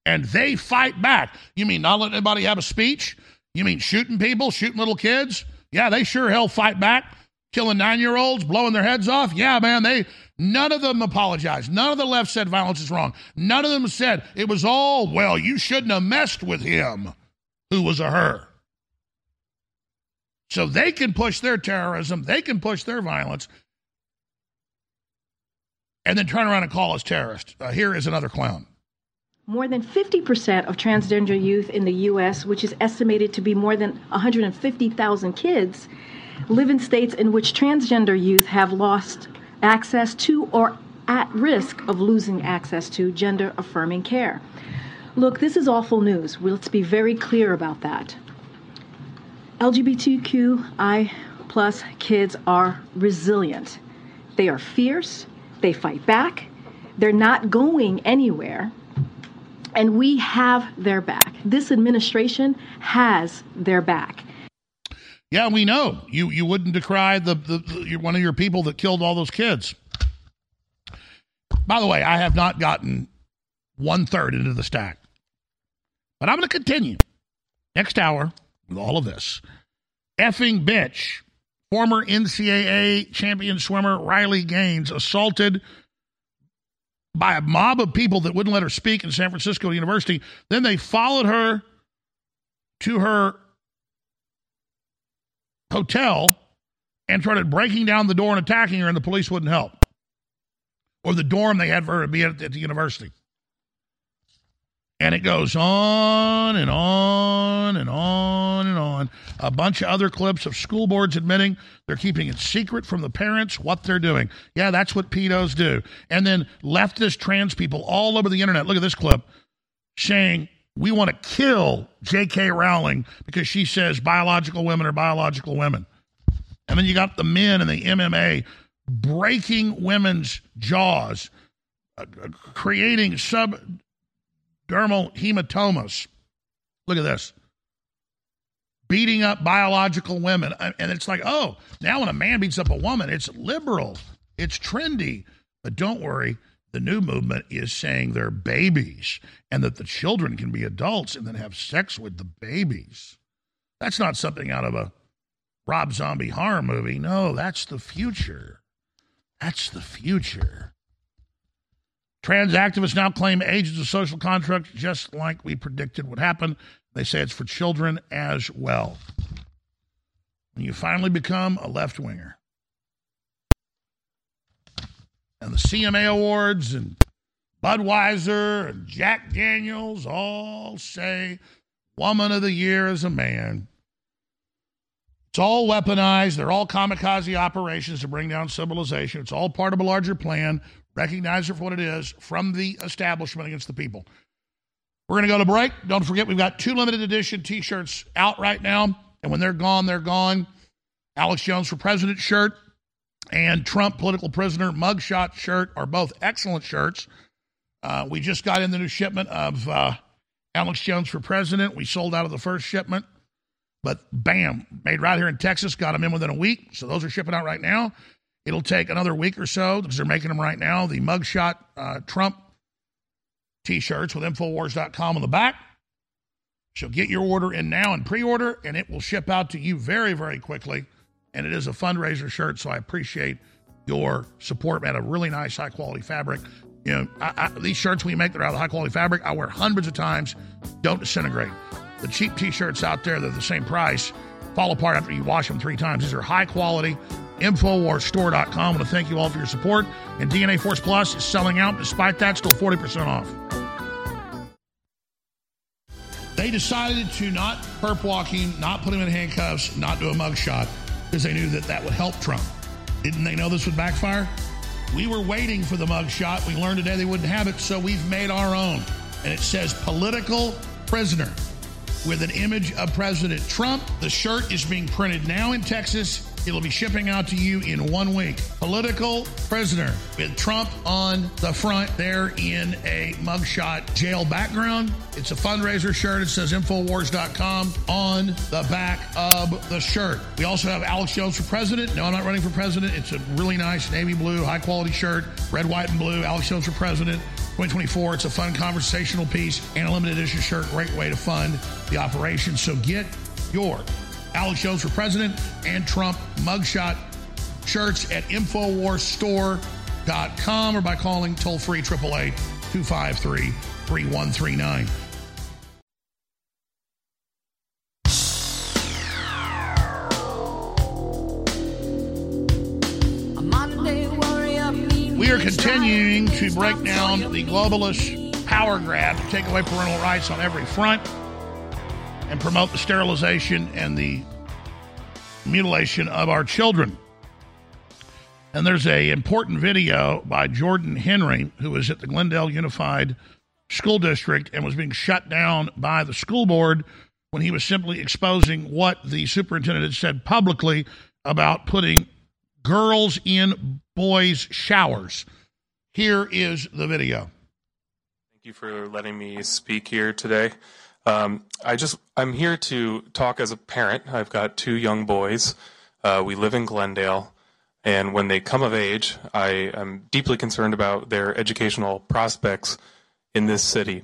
and they fight back. You mean not letting anybody have a speech? You mean shooting people, shooting little kids? Yeah, they sure hell fight back. Killing nine year olds, blowing their heads off. Yeah, man, they none of them apologized. None of the left said violence is wrong. None of them said it was all, well, you shouldn't have messed with him who was a her. So they can push their terrorism, they can push their violence, and then turn around and call us terrorists. Uh, here is another clown. More than 50% of transgender youth in the U.S., which is estimated to be more than 150,000 kids, live in states in which transgender youth have lost access to or at risk of losing access to gender affirming care. Look, this is awful news. Let's be very clear about that. LGBTQI plus kids are resilient. They are fierce, they fight back, they're not going anywhere, and we have their back. This administration has their back. Yeah, we know you. You wouldn't decry the, the, the one of your people that killed all those kids. By the way, I have not gotten one third into the stack, but I'm going to continue next hour with all of this. Effing bitch, former NCAA champion swimmer Riley Gaines assaulted by a mob of people that wouldn't let her speak in San Francisco University. Then they followed her to her hotel and started breaking down the door and attacking her, and the police wouldn't help. Or the dorm they had for her to be at, at the university. And it goes on and on and on and on. A bunch of other clips of school boards admitting they're keeping it secret from the parents what they're doing. Yeah, that's what pedos do. And then leftist trans people all over the internet. Look at this clip saying we want to kill J.K. Rowling because she says biological women are biological women. And then you got the men in the MMA breaking women's jaws, uh, uh, subdermal hematomas. Look at this. Beating up biological women. And it's like, oh, now when a man beats up a woman, it's liberal, it's trendy. But don't worry, the new movement is saying they're babies and that the children can be adults and then have sex with the babies. That's not something out of a Rob Zombie horror movie. No, that's the future. That's the future. Trans activists now claim age is a social construct, just like we predicted would happen. They say it's for children as well. When you finally become a left winger, and the CMA Awards and Budweiser and Jack Daniels all say Woman of the Year is a man. It's all weaponized. They're all kamikaze operations to bring down civilization. It's all part of a larger plan. Recognize it for what it is from the establishment against the people. We're going to go to break. Don't forget, we've got two limited edition t shirts out right now. And when they're gone, they're gone. Alex Jones for President shirt and Trump political prisoner mugshot shirt are both excellent shirts. Uh, we just got in the new shipment of uh, Alex Jones for president. We sold out of the first shipment, but bam, made right here in Texas. Got them in within a week, so those are shipping out right now. It'll take another week or so because they're making them right now. The mugshot uh, Trump T-shirts with Infowars.com on the back. So get your order in now and pre-order, and it will ship out to you very, very quickly and it is a fundraiser shirt, so I appreciate your support. Man, a really nice, high quality fabric. You know, I, I, these shirts we make that are out of high quality fabric, I wear hundreds of times, don't disintegrate. The cheap t-shirts out there, they're the same price, fall apart after you wash them three times. These are high quality. Infowarsstore.com. I want to thank you all for your support. And DNA Force Plus is selling out. Despite that, still 40% off. They decided to not perp walking, not put him in handcuffs, not do a mugshot because they knew that that would help Trump. Didn't they know this would backfire? We were waiting for the mugshot. We learned today they wouldn't have it, so we've made our own. And it says political prisoner with an image of President Trump. The shirt is being printed now in Texas. It'll be shipping out to you in one week. Political prisoner with Trump on the front there in a mugshot jail background. It's a fundraiser shirt. It says Infowars.com on the back of the shirt. We also have Alex Jones for president. No, I'm not running for president. It's a really nice navy blue, high quality shirt, red, white, and blue. Alex Jones for president. 2024. It's a fun conversational piece and a limited edition shirt. Great way to fund the operation. So get your Alex Jones for president and Trump mugshot shirts at InfoWarsStore.com or by calling toll free 888 253 3139. We are continuing to break down the globalist power grab to take away parental rights on every front and promote the sterilization and the mutilation of our children. And there's a important video by Jordan Henry, who was at the Glendale Unified School District and was being shut down by the school board when he was simply exposing what the superintendent had said publicly about putting girls in boys' showers. Here is the video. Thank you for letting me speak here today. Um, I just I'm here to talk as a parent. I've got two young boys. Uh, we live in Glendale, and when they come of age, I am deeply concerned about their educational prospects in this city.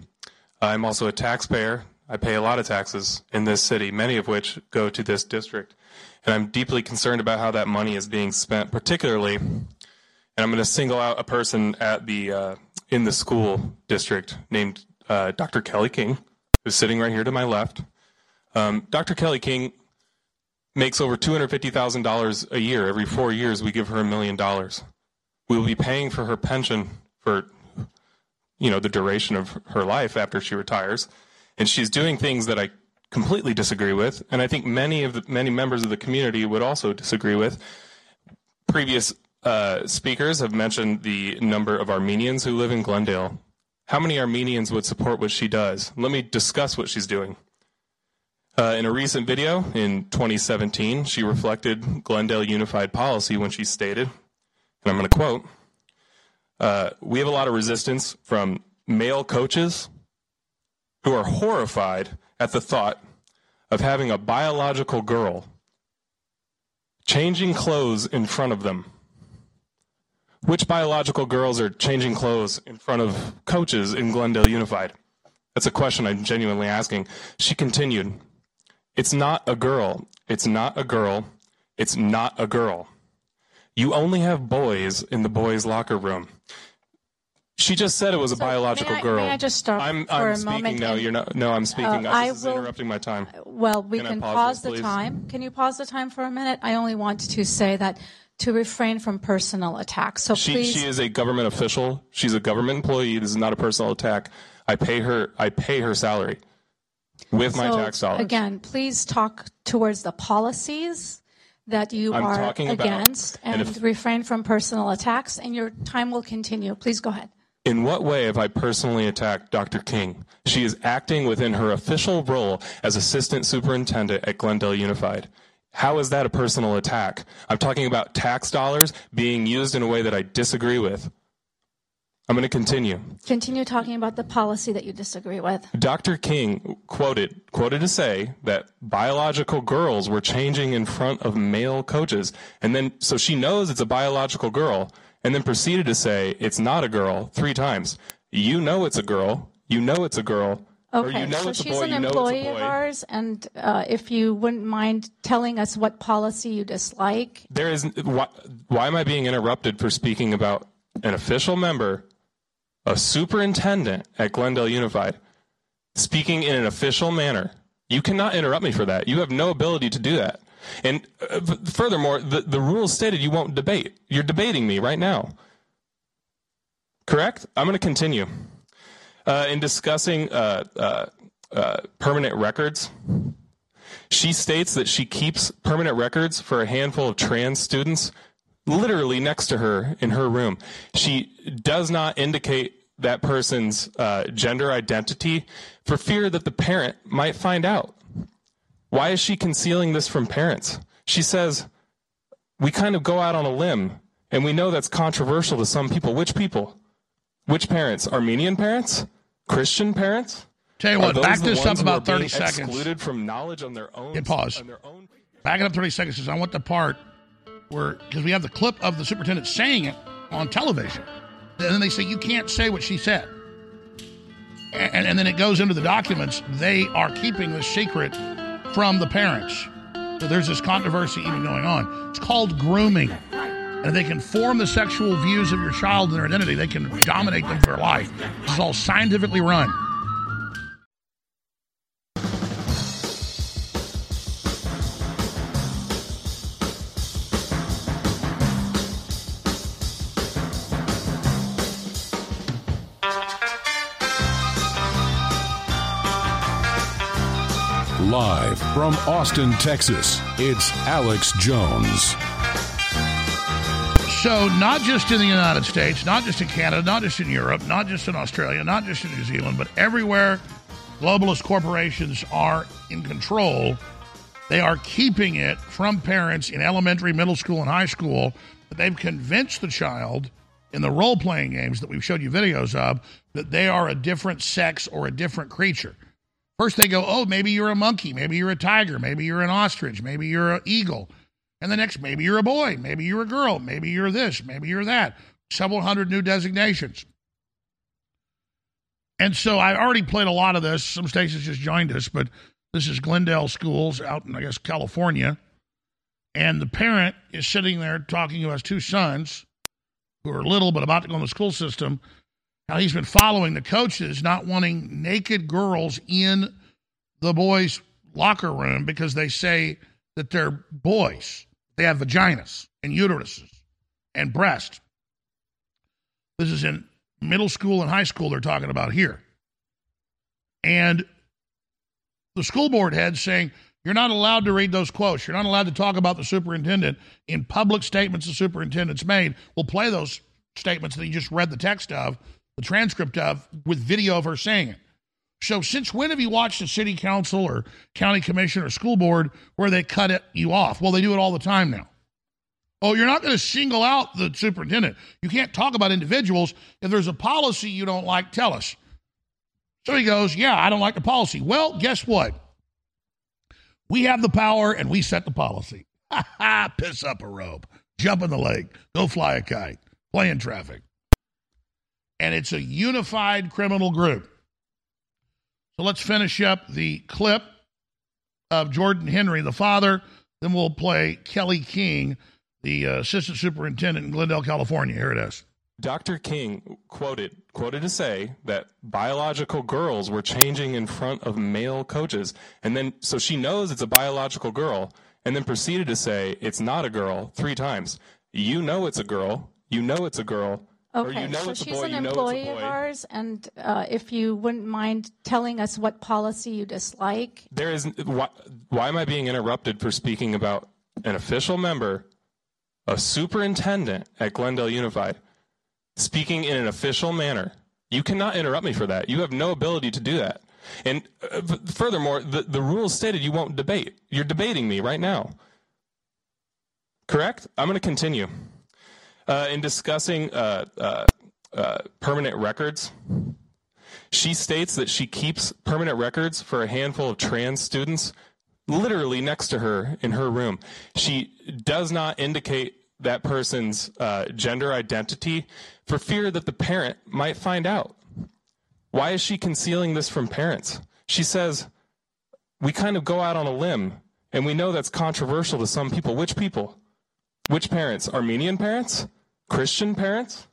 I'm also a taxpayer. I pay a lot of taxes in this city, many of which go to this district, and I'm deeply concerned about how that money is being spent, particularly. And I'm going to single out a person at the uh, in the school district named uh, Dr. Kelly King who's sitting right here to my left. Um, Dr. Kelly King makes over $250,000 a year. Every four years, we give her a million dollars. We will be paying for her pension for, you know, the duration of her life after she retires. And she's doing things that I completely disagree with, and I think many of the many members of the community would also disagree with. Previous uh, speakers have mentioned the number of Armenians who live in Glendale. How many Armenians would support what she does? Let me discuss what she's doing. Uh, in a recent video in 2017, she reflected Glendale Unified policy when she stated, and I'm going to quote, uh, We have a lot of resistance from male coaches who are horrified at the thought of having a biological girl changing clothes in front of them. Which biological girls are changing clothes in front of coaches in Glendale Unified? That's a question I'm genuinely asking. She continued, It's not a girl. It's not a girl. It's not a girl. You only have boys in the boys' locker room. She just said it was a so biological may I, girl. May I just stop I'm, for I'm a moment? now. You're not. No, I'm speaking. Uh, I, this will, is interrupting my time. Well, we can, can, pause, pause, this, the time. Can you pause the time for a minute? I only want to say that to refrain from personal attacks. So she, please. she is a government official. She's a government employee. This is not a personal attack. I pay her. I pay her salary with my tax dollars. Again, please talk towards the policies that you I'm are talking about- against and and, if- refrain from personal attacks. And your time will continue. Please go ahead. In what way have I personally attacked Dr. King? She is acting within her official role as assistant superintendent at Glendale Unified. How is that a personal attack? I'm talking about tax dollars being used in a way that I disagree with. I'm going to continue. Continue talking about the policy that you disagree with. Dr. King quoted quoted to say that biological girls were changing in front of male coaches, and then so she knows it's a biological girl, and then proceeded to say it's not a girl three times. You know it's a girl. You know it's a girl. Okay, you know so she's boy. an you know it's a employee of ours, and uh, if you wouldn't mind telling us what policy you dislike. There is why, why am I being interrupted for speaking about an official member, a superintendent at Glendale Unified, speaking in an official manner? You cannot interrupt me for that. You have no ability to do that. And uh, furthermore, the, the rules stated you won't debate. You're debating me right now. Correct? I'm going to continue. Uh, in discussing uh, uh, uh, permanent records, She states that she keeps permanent records for a handful of trans students literally next to her in her room. She does not indicate that person's uh, gender identity for fear that the parent might find out. Why is she concealing this from parents? She says, We kind of go out on a limb, and we know that's controversial to some people. Which people? Which parents? Armenian parents? Christian parents? Tell you Are what, back the this up about 30 seconds. Excluded from knowledge on their own. Hit pause. on their own Back it up 30 seconds because I want the part where, because we have the clip of the superintendent saying it on television. And then they say, you can't say what she said. And, and then it goes into the documents. They are keeping this secret from the parents. So there's this controversy even going on. It's called grooming. And if they can form the sexual views of your child and their identity, they can dominate them for life. This is all scientifically run. Live from Austin, Texas, it's Alex Jones. So, not just in the United States, not just in Canada, not just in Europe, not just in Australia, not just in New Zealand, but everywhere globalist corporations are in control, they are keeping it from parents in elementary, middle school, and high school. That they've convinced the child in the role playing games that we've showed you videos of that they are a different sex or a different creature. First, they go, oh, maybe you're a monkey, maybe you're a tiger, maybe you're an ostrich, maybe you're an eagle. And the next, maybe you're a boy, maybe you're a girl, maybe you're this, maybe you're that. Several hundred new designations. And so I already played a lot of this. Some stations just joined us, but this is Glendale Schools out in, I guess, California. And the parent is sitting there talking to his two sons who are little but about to go in the school system. How he's been following the coaches, not wanting naked girls in the boys' locker room because they say that they're boys. They have vaginas and uteruses and breasts. This is in middle school and high school, they're talking about here. And the school board head saying, you're not allowed to read those quotes. You're not allowed to talk about the superintendent in public statements the superintendent's made. We'll play those statements that you just read the text of, the transcript of, with video of her saying it. So, since when have you watched a city council or county commission or school board where they cut it, you off? Well, they do it all the time now. Oh, you're not going to single out the superintendent. You can't talk about individuals. If there's a policy you don't like, tell us. So he goes, Yeah, I don't like the policy. Well, guess what? We have the power and we set the policy. Ha ha, piss up a rope, jump in the lake, go fly a kite, play in traffic. And it's a unified criminal group. Let's finish up the clip of Jordan Henry, the father. Then we'll play Kelly King, the uh, assistant superintendent in Glendale, California. Here it is. Dr. King quoted quoted to say that biological girls were changing in front of male coaches, and then so she knows it's a biological girl, and then proceeded to say it's not a girl three times. You know it's a girl. You know it's a girl. Okay, you know so she's boy. an employee of ours, and uh, if you wouldn't mind telling us what policy you dislike. There is why, why am I being interrupted for speaking about an official member, a superintendent at Glendale Unified, speaking in an official manner? You cannot interrupt me for that. You have no ability to do that. And uh, furthermore, the, the rules stated you won't debate. You're debating me right now. Correct? I'm going to continue. Uh, in discussing uh, uh, uh, permanent records, she states that she keeps permanent records for a handful of trans students literally next to her in her room. She does not indicate that person's uh, gender identity for fear that the parent might find out. Why is she concealing this from parents? She says, We kind of go out on a limb, and we know that's controversial to some people. Which people? Which parents? Armenian parents? Christian parents?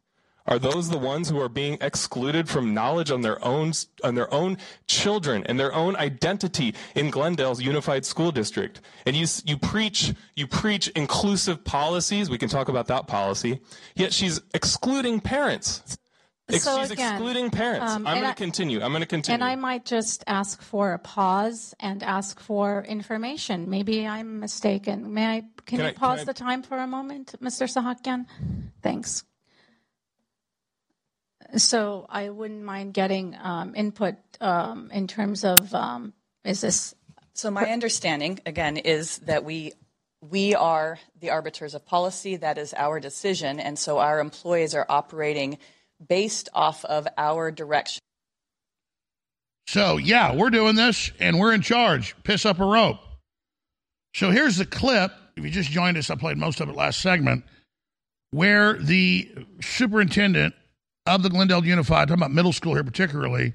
Are those the ones who are being excluded from knowledge on their own on their own children and their own identity in Glendale's Unified School District? And you you preach you preach inclusive policies. We can talk about that policy. Yet she's excluding parents. Ex- So she's again, excluding parents. um, I'm going to continue. I'm going to continue. And I might just ask for a pause and ask for information. Maybe I'm mistaken. May I? Can, Can you I- can pause I- the time for a moment, Mr. Sahakian? Thanks. So I wouldn't mind getting um, input um, in terms of um, is this So my understanding, again, is that we we are the arbiters of policy. That is our decision, and so our employees are operating based off of our direction. So, yeah, we're doing this and we're in charge. Piss up a rope. So, here's the clip. If you just joined us, I played most of it last segment, where the superintendent of the Glendale Unified, talking about middle school here particularly,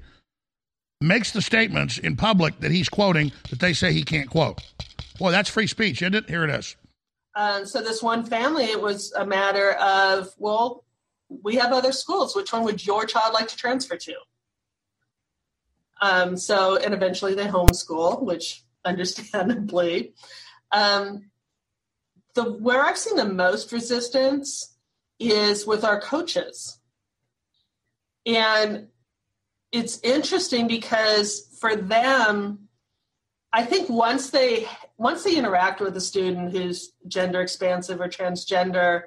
makes the statements in public that he's quoting that they say he can't quote. Boy, that's free speech, isn't it? Here it is. Um, so this one family, it was a matter of, well, we have other schools. Which one would your child like to transfer to? Um, so, and eventually they homeschool, which understandably. Um, the where I've seen the most resistance is with our coaches, and it's interesting because for them, I think once they once they interact with a student who's gender expansive or transgender,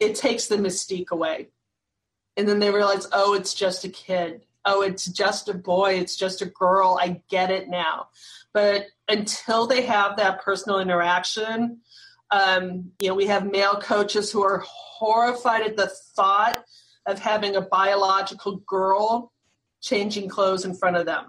it takes the mystique away. And then they realize, oh, it's just a kid. Oh, it's just a boy. It's just a girl. I get it now. But until they have that personal interaction, um, you know, we have male coaches who are horrified at the thought of having a biological girl changing clothes in front of them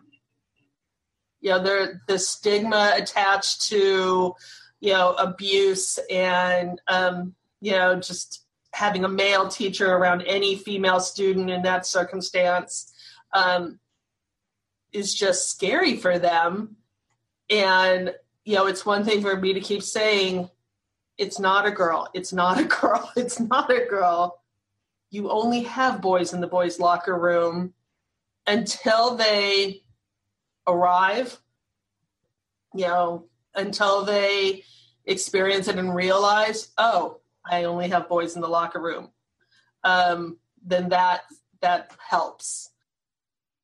you know there the stigma attached to you know abuse and um, you know just having a male teacher around any female student in that circumstance um, is just scary for them. And you know it's one thing for me to keep saying it's not a girl. It's not a girl. It's not a girl. You only have boys in the boys locker room until they arrive, you know, until they experience it and realize, oh, I only have boys in the locker room, um, then that that helps.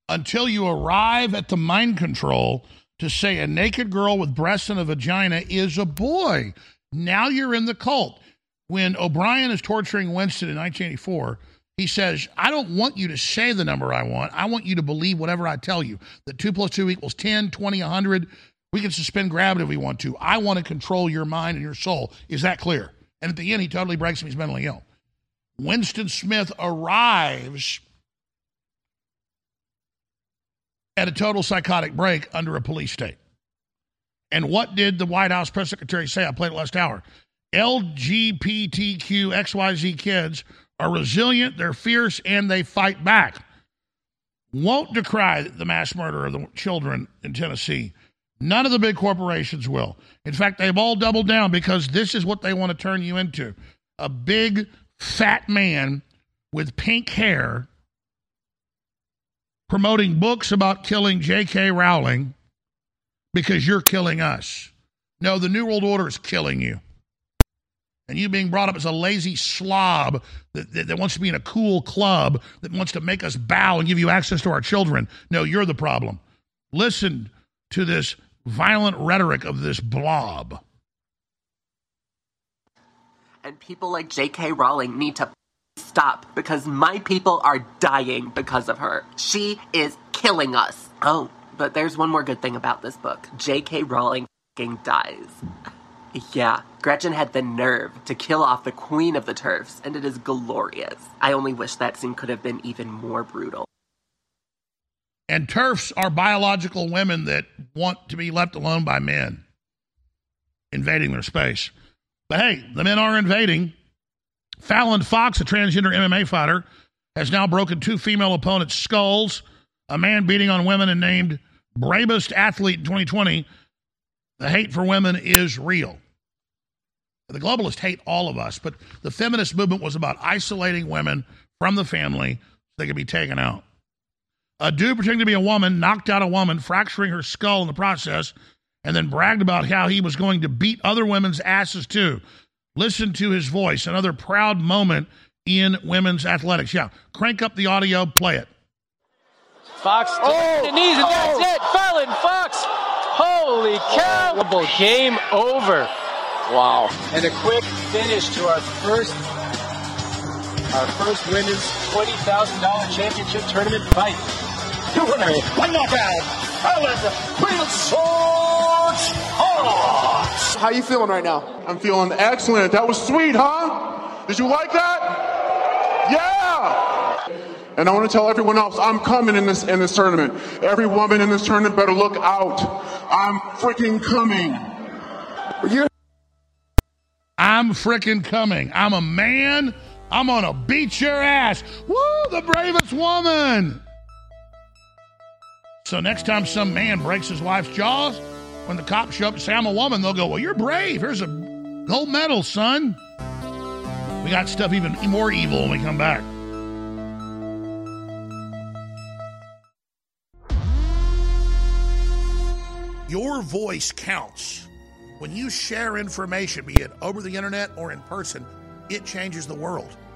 Until you arrive at the mind control to say a naked girl with breasts and a vagina is a boy. Now you're in the cult. When O'Brien is torturing Winston in 1984, he says, I don't want you to say the number I want. I want you to believe whatever I tell you. That 2 plus 2 equals 10, 20, 100. We can suspend gravity if we want to. I want to control your mind and your soul. Is that clear? And at the end, he totally breaks him. He's mentally ill. Winston Smith arrives at a total psychotic break under a police state. And what did the White House press secretary say? I played it last hour. LGBTQ XYZ kids are resilient, they're fierce, and they fight back. Won't decry the mass murder of the children in Tennessee. None of the big corporations will. In fact, they've all doubled down because this is what they want to turn you into a big, fat man with pink hair promoting books about killing J.K. Rowling because you're killing us. No, the New World Order is killing you. And you being brought up as a lazy slob that, that, that wants to be in a cool club, that wants to make us bow and give you access to our children. No, you're the problem. Listen to this violent rhetoric of this blob. And people like J.K. Rowling need to stop because my people are dying because of her. She is killing us. Oh, but there's one more good thing about this book J.K. Rowling dies. Yeah, Gretchen had the nerve to kill off the queen of the turfs, and it is glorious. I only wish that scene could have been even more brutal. And turfs are biological women that want to be left alone by men, invading their space. But hey, the men are invading. Fallon Fox, a transgender MMA fighter, has now broken two female opponents' skulls. A man beating on women and named bravest athlete in 2020. The hate for women is real. The globalists hate all of us, but the feminist movement was about isolating women from the family so they could be taken out. A dude pretending to be a woman knocked out a woman, fracturing her skull in the process, and then bragged about how he was going to beat other women's asses too. Listen to his voice, another proud moment in women's athletics. Yeah, crank up the audio, play it. Fox to Oh, the knees, and that's oh. it. Fallon Fox. Holy cow! Game over. Wow. And a quick finish to our first our first women's twenty thousand dollar championship tournament fight. The winner, one knockout, Fallon Wilson Fox. How you feeling right now? I'm feeling excellent. That was sweet, huh? Did you like that? Yeah! And I want to tell everyone else, I'm coming in this in this tournament. Every woman in this tournament better look out. I'm freaking coming. You're I'm freaking coming. I'm a man. I'm gonna beat your ass. Woo, the bravest woman. So next time some man breaks his wife's jaws, when the cops show up and say I'm a woman, they'll go, Well, you're brave. Here's a gold medal, son. We got stuff even more evil when we come back. Your voice counts. When you share information, be it over the internet or in person, it changes the world.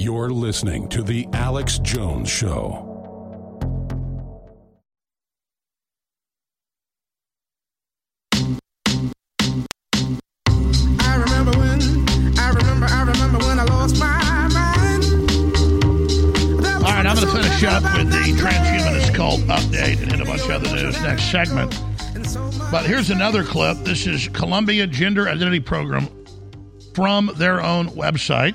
You're listening to The Alex Jones Show. I remember when, I remember, I remember when I lost my mind. All right, I'm going to finish up with the transhumanist cult update and hit a bunch of other news next segment. But here's another clip. This is Columbia Gender Identity Program from their own website.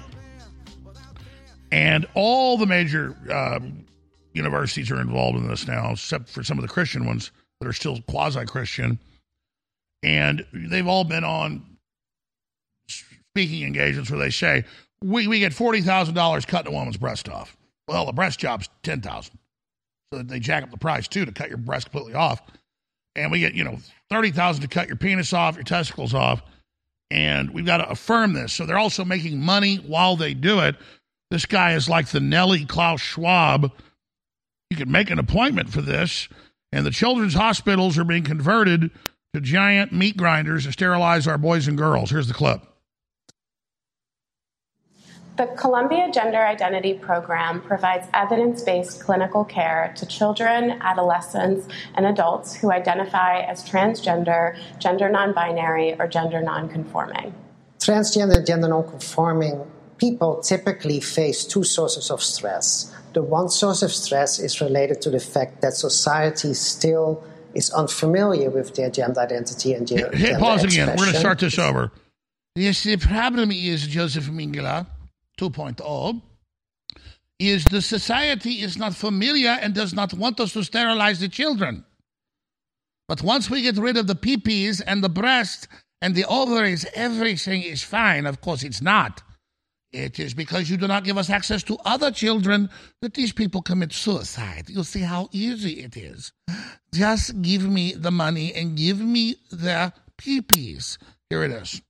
And all the major um, universities are involved in this now, except for some of the Christian ones that are still quasi Christian. And they've all been on speaking engagements where they say, we, we get $40,000 cutting a woman's breast off. Well, the breast job's 10000 So they jack up the price too to cut your breast completely off. And we get, you know, 30000 to cut your penis off, your testicles off. And we've got to affirm this. So they're also making money while they do it. This guy is like the Nelly Klaus Schwab. You can make an appointment for this. And the children's hospitals are being converted to giant meat grinders to sterilize our boys and girls. Here's the clip. The Columbia Gender Identity Program provides evidence based clinical care to children, adolescents, and adults who identify as transgender, gender non binary, or gender non conforming. Transgender, gender non-conforming people typically face two sources of stress. The one source of stress is related to the fact that society still is unfamiliar with their gender identity and gender, Hit gender pause again. We're going to start this over. Yes, the problem is, Joseph Mengele 2.0, is the society is not familiar and does not want us to sterilize the children. But once we get rid of the peepees and the breast and the ovaries, everything is fine. Of course, it's not. It is because you do not give us access to other children that these people commit suicide. You see how easy it is. Just give me the money and give me the peepees. Here it is.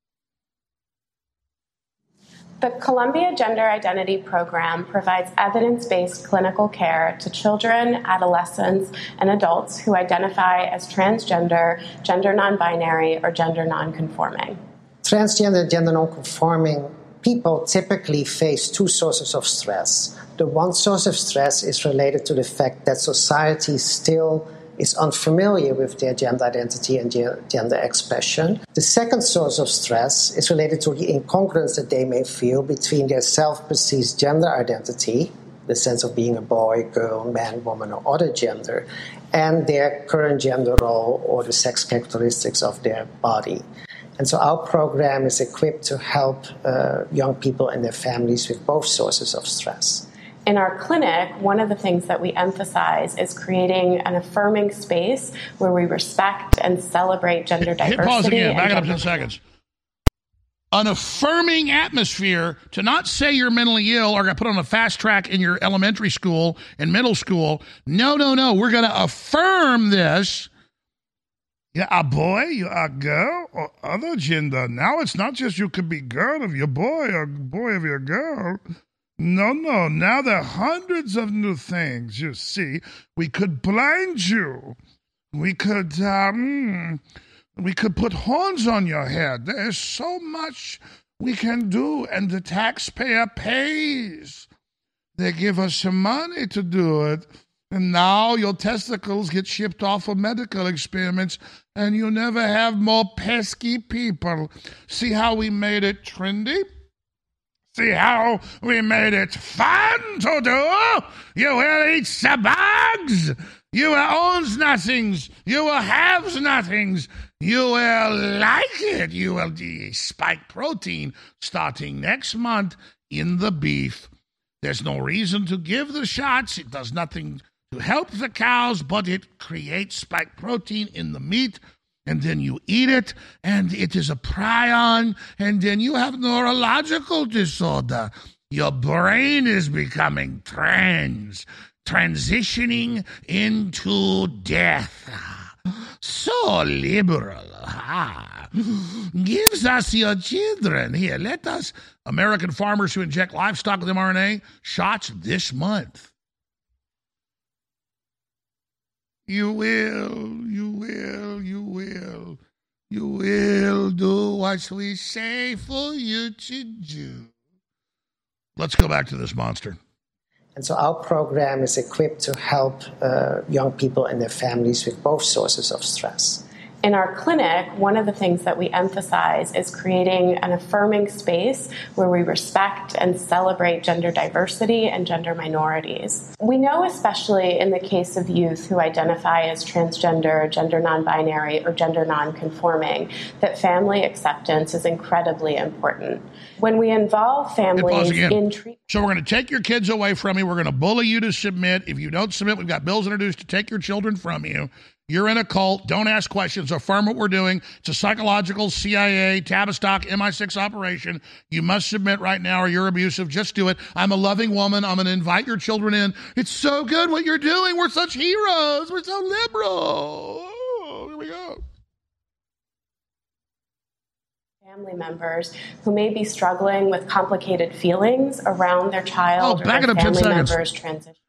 The Columbia Gender Identity Program provides evidence based clinical care to children, adolescents, and adults who identify as transgender, gender non binary, or gender non conforming. Transgender, gender non conforming people typically face two sources of stress. The one source of stress is related to the fact that society still is unfamiliar with their gender identity and gender expression. The second source of stress is related to the incongruence that they may feel between their self perceived gender identity, the sense of being a boy, girl, man, woman, or other gender, and their current gender role or the sex characteristics of their body. And so our program is equipped to help uh, young people and their families with both sources of stress in our clinic, one of the things that we emphasize is creating an affirming space where we respect and celebrate gender diversity. Hit pause again. Back it up 10 seconds. An affirming atmosphere to not say you're mentally ill or got put on a fast track in your elementary school and middle school. No, no, no. We're going to affirm this. Yeah, a boy, you a girl, or other gender. Now it's not just you could be girl of your boy or boy of your girl. No, no. Now there are hundreds of new things, you see. We could blind you. We could, um, we could put horns on your head. There's so much we can do, and the taxpayer pays. They give us some money to do it. And now your testicles get shipped off for medical experiments, and you never have more pesky people. See how we made it trendy? See how we made it fun to do? You will eat bugs. You will owns nothings. You will have nothings. You will like it. You will do spike protein starting next month in the beef. There's no reason to give the shots. It does nothing to help the cows, but it creates spike protein in the meat and then you eat it, and it is a prion, and then you have neurological disorder. Your brain is becoming trans, transitioning into death. So liberal, ah. Gives us your children. Here, let us, American farmers who inject livestock with mRNA, shots this month. You will, you will, you will, you will do what we say for you to do. Let's go back to this monster. And so our program is equipped to help uh, young people and their families with both sources of stress in our clinic, one of the things that we emphasize is creating an affirming space where we respect and celebrate gender diversity and gender minorities. We know, especially in the case of youth who identify as transgender, gender non binary, or gender non conforming, that family acceptance is incredibly important. When we involve families in treatment. So we're going to take your kids away from you. We're going to bully you to submit. If you don't submit, we've got bills introduced to take your children from you. You're in a cult. Don't ask questions. Affirm what we're doing. It's a psychological CIA, Tavistock, MI6 operation. You must submit right now or you're abusive. Just do it. I'm a loving woman. I'm going to invite your children in. It's so good what you're doing. We're such heroes. We're so liberal. Oh, here we go. Family members who may be struggling with complicated feelings around their child oh, back or it up family 10 members transition.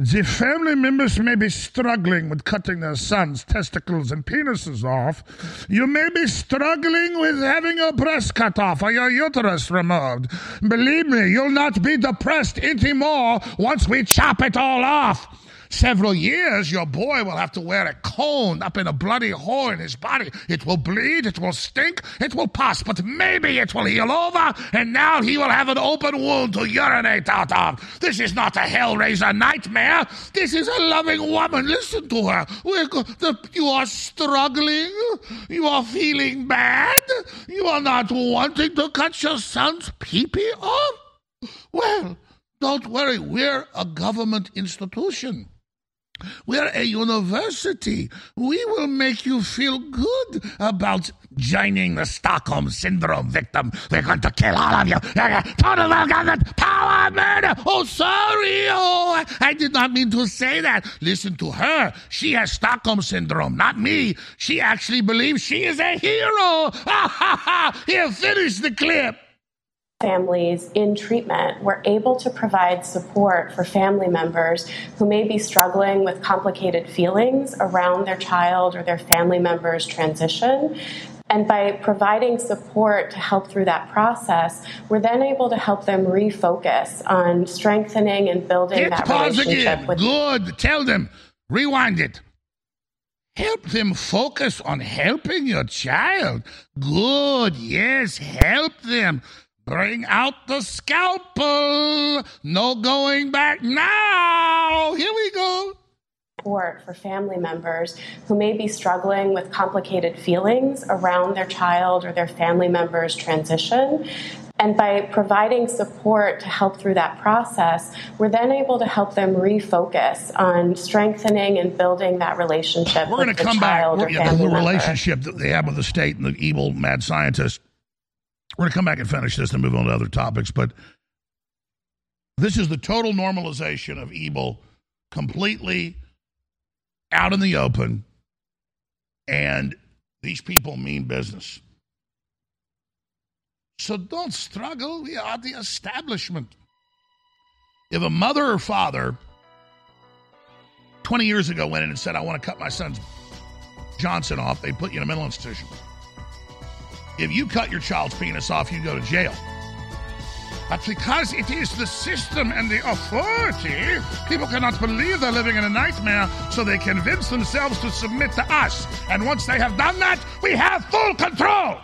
The family members may be struggling with cutting their sons' testicles and penises off. You may be struggling with having your breast cut off or your uterus removed. Believe me, you'll not be depressed anymore once we chop it all off several years, your boy will have to wear a cone up in a bloody hole in his body. It will bleed, it will stink, it will pus, but maybe it will heal over, and now he will have an open wound to urinate out of. This is not a Hellraiser nightmare. This is a loving woman. Listen to her. The, you are struggling. You are feeling bad. You are not wanting to cut your son's pee-pee off. Well, don't worry. We're a government institution. We're a university. We will make you feel good about joining the Stockholm Syndrome victim. We're going to kill all of you. Total government power murder. Oh, sorry. Oh, I did not mean to say that. Listen to her. She has Stockholm Syndrome, not me. She actually believes she is a hero. Ha ha ha. Here, finish the clip families in treatment, we're able to provide support for family members who may be struggling with complicated feelings around their child or their family member's transition. And by providing support to help through that process, we're then able to help them refocus on strengthening and building Hit that pause relationship again. with Good. Tell them. Rewind it. Help them focus on helping your child. Good. Yes, help them. Bring out the scalpel. No going back now. Here we go. support for family members who may be struggling with complicated feelings around their child or their family member's transition. And by providing support to help through that process, we're then able to help them refocus on strengthening and building that relationship We're going to come back. child or We're- yeah, family the relationship that they have with the state and the evil mad scientist. We're going to come back and finish this and move on to other topics. But this is the total normalization of evil, completely out in the open. And these people mean business. So don't struggle. We are the establishment. If a mother or father 20 years ago went in and said, I want to cut my son's Johnson off, they put you in a mental institution. If you cut your child's penis off, you go to jail. But because it is the system and the authority, people cannot believe they're living in a nightmare, so they convince themselves to submit to us. And once they have done that, we have full control.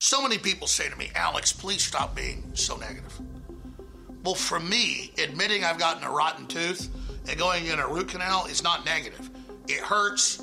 So many people say to me, Alex, please stop being so negative. Well, for me, admitting I've gotten a rotten tooth and going in a root canal is not negative. It hurts,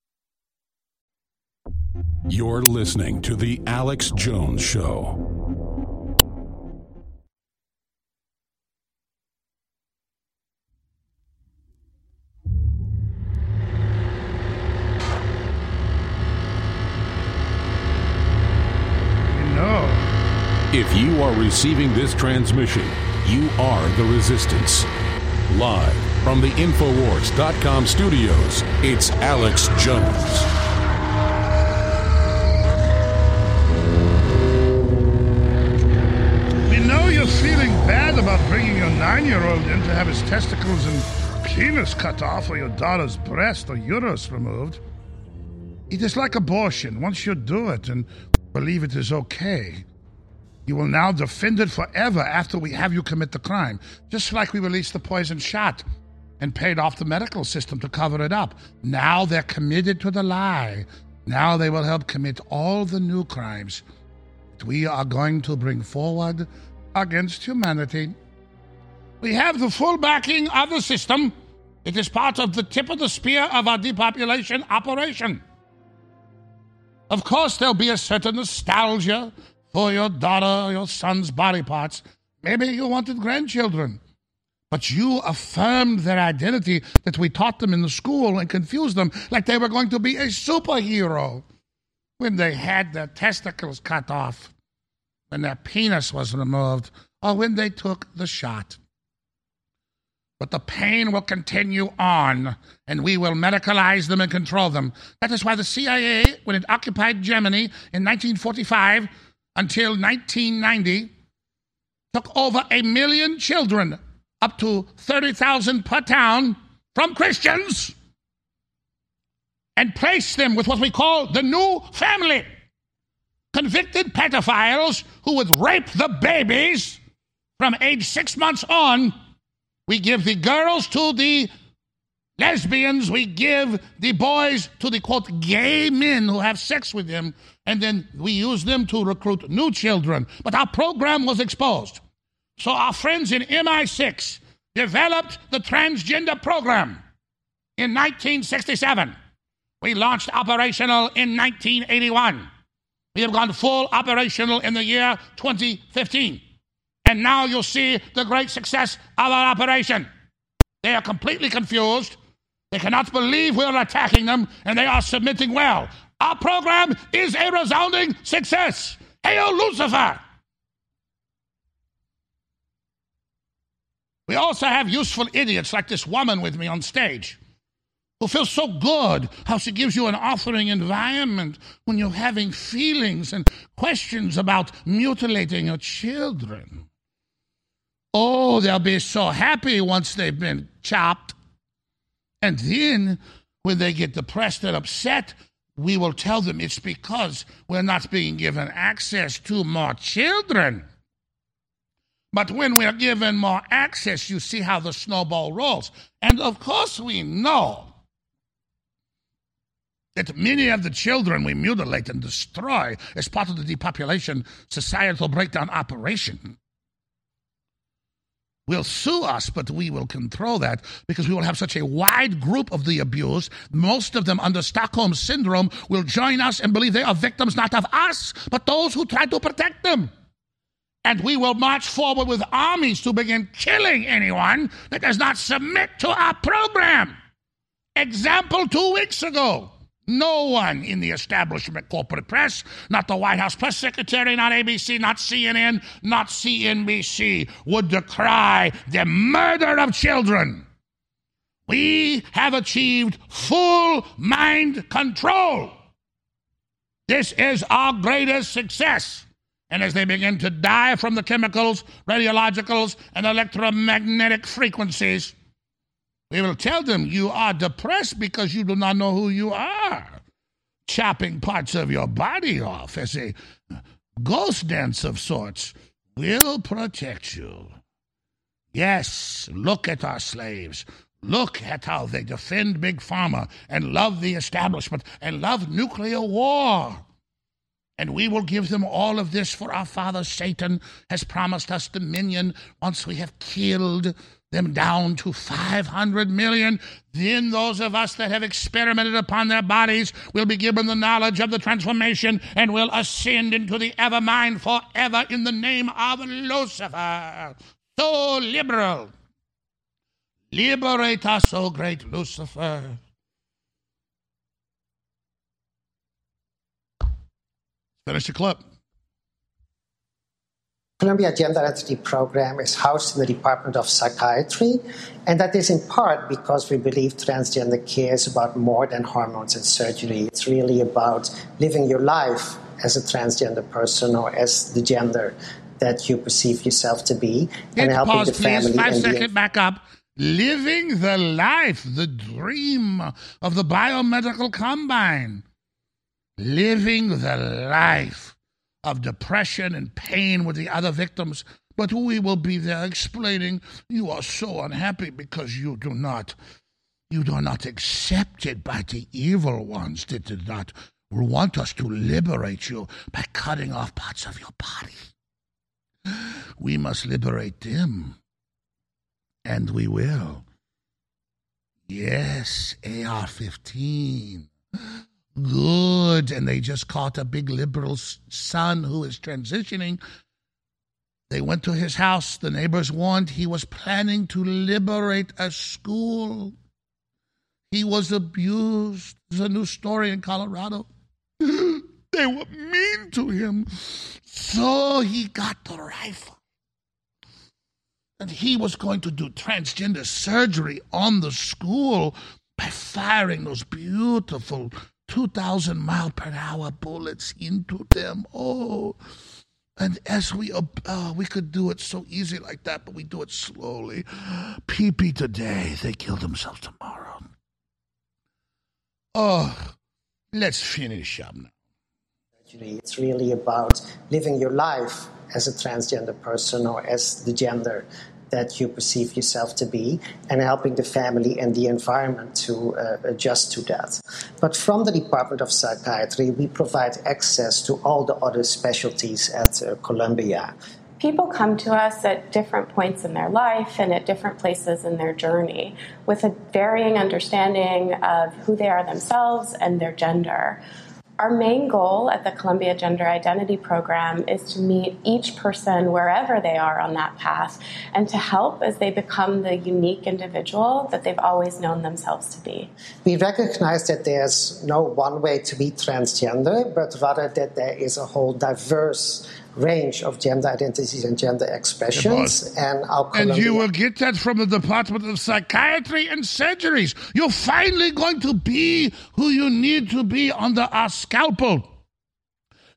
You're listening to The Alex Jones Show. No. If you are receiving this transmission, you are the resistance. Live from the Infowars.com studios, it's Alex Jones. We know you're feeling bad about bringing your nine year old in to have his testicles and penis cut off or your daughter's breast or uterus removed. It is like abortion. Once you do it and believe it is okay, you will now defend it forever after we have you commit the crime. Just like we released the poison shot and paid off the medical system to cover it up. Now they're committed to the lie. Now they will help commit all the new crimes that we are going to bring forward against humanity. We have the full backing of the system. It is part of the tip of the spear of our depopulation operation. Of course, there'll be a certain nostalgia for your daughter or your son's body parts. Maybe you wanted grandchildren. But you affirmed their identity that we taught them in the school and confused them like they were going to be a superhero when they had their testicles cut off, when their penis was removed, or when they took the shot. But the pain will continue on, and we will medicalize them and control them. That is why the CIA, when it occupied Germany in 1945 until 1990, took over a million children, up to 30,000 per town, from Christians and placed them with what we call the new family. Convicted pedophiles who would rape the babies from age six months on. We give the girls to the lesbians, we give the boys to the quote gay men who have sex with them, and then we use them to recruit new children. But our program was exposed. So our friends in MI6 developed the transgender program in 1967. We launched operational in 1981. We have gone full operational in the year 2015. And now you'll see the great success of our operation. They are completely confused. They cannot believe we're attacking them, and they are submitting well. Our program is a resounding success. Hail Lucifer! We also have useful idiots like this woman with me on stage who feels so good how she gives you an offering environment when you're having feelings and questions about mutilating your children. Oh, they'll be so happy once they've been chopped. And then, when they get depressed and upset, we will tell them it's because we're not being given access to more children. But when we're given more access, you see how the snowball rolls. And of course, we know that many of the children we mutilate and destroy as part of the depopulation societal breakdown operation will sue us, but we will control that because we will have such a wide group of the abused. Most of them under Stockholm Syndrome will join us and believe they are victims not of us, but those who try to protect them. And we will march forward with armies to begin killing anyone that does not submit to our program. Example two weeks ago. No one in the establishment corporate press, not the White House press secretary, not ABC, not CNN, not CNBC, would decry the murder of children. We have achieved full mind control. This is our greatest success. And as they begin to die from the chemicals, radiologicals, and electromagnetic frequencies, we will tell them you are depressed because you do not know who you are. Chopping parts of your body off as a ghost dance of sorts will protect you. Yes, look at our slaves. Look at how they defend Big Pharma and love the establishment and love nuclear war. And we will give them all of this, for our father Satan has promised us dominion once we have killed them down to 500 million. Then those of us that have experimented upon their bodies will be given the knowledge of the transformation and will ascend into the evermind forever in the name of Lucifer. So liberal. Liberate us, O great Lucifer. Finish the clip. Columbia Gender Identity Program is housed in the Department of Psychiatry, and that is in part because we believe transgender care is about more than hormones and surgery. It's really about living your life as a transgender person or as the gender that you perceive yourself to be, and helping the family. please. Five and the- back up. Living the life, the dream of the biomedical combine. Living the life of depression and pain with the other victims. But we will be there explaining you are so unhappy because you do not you are not accepted by the evil ones that did not want us to liberate you by cutting off parts of your body. We must liberate them. And we will. Yes, AR 15. Good. And they just caught a big liberal son who is transitioning. They went to his house. The neighbors warned he was planning to liberate a school. He was abused. There's a new story in Colorado. they were mean to him. So he got the rifle. And he was going to do transgender surgery on the school by firing those beautiful 2,000 mile per hour bullets into them. Oh, And as we, uh, uh, we could do it so easy like that, but we do it slowly. Pee pee today, they kill themselves tomorrow. Oh, let's finish up now. It's really about living your life as a transgender person or as the gender that you perceive yourself to be and helping the family and the environment to uh, adjust to that. But from the Department of Psychiatry, we provide access to all the other specialties at uh, Columbia. People come to us at different points in their life and at different places in their journey with a varying understanding of who they are themselves and their gender. Our main goal at the Columbia Gender Identity Program is to meet each person wherever they are on that path and to help as they become the unique individual that they've always known themselves to be. We recognize that there's no one way to be transgender, but rather that there is a whole diverse range of gender identities and gender expressions. And our And you will get that from the Department of Psychiatry and Surgeries. You're finally going to be who you need to be under our scalpel.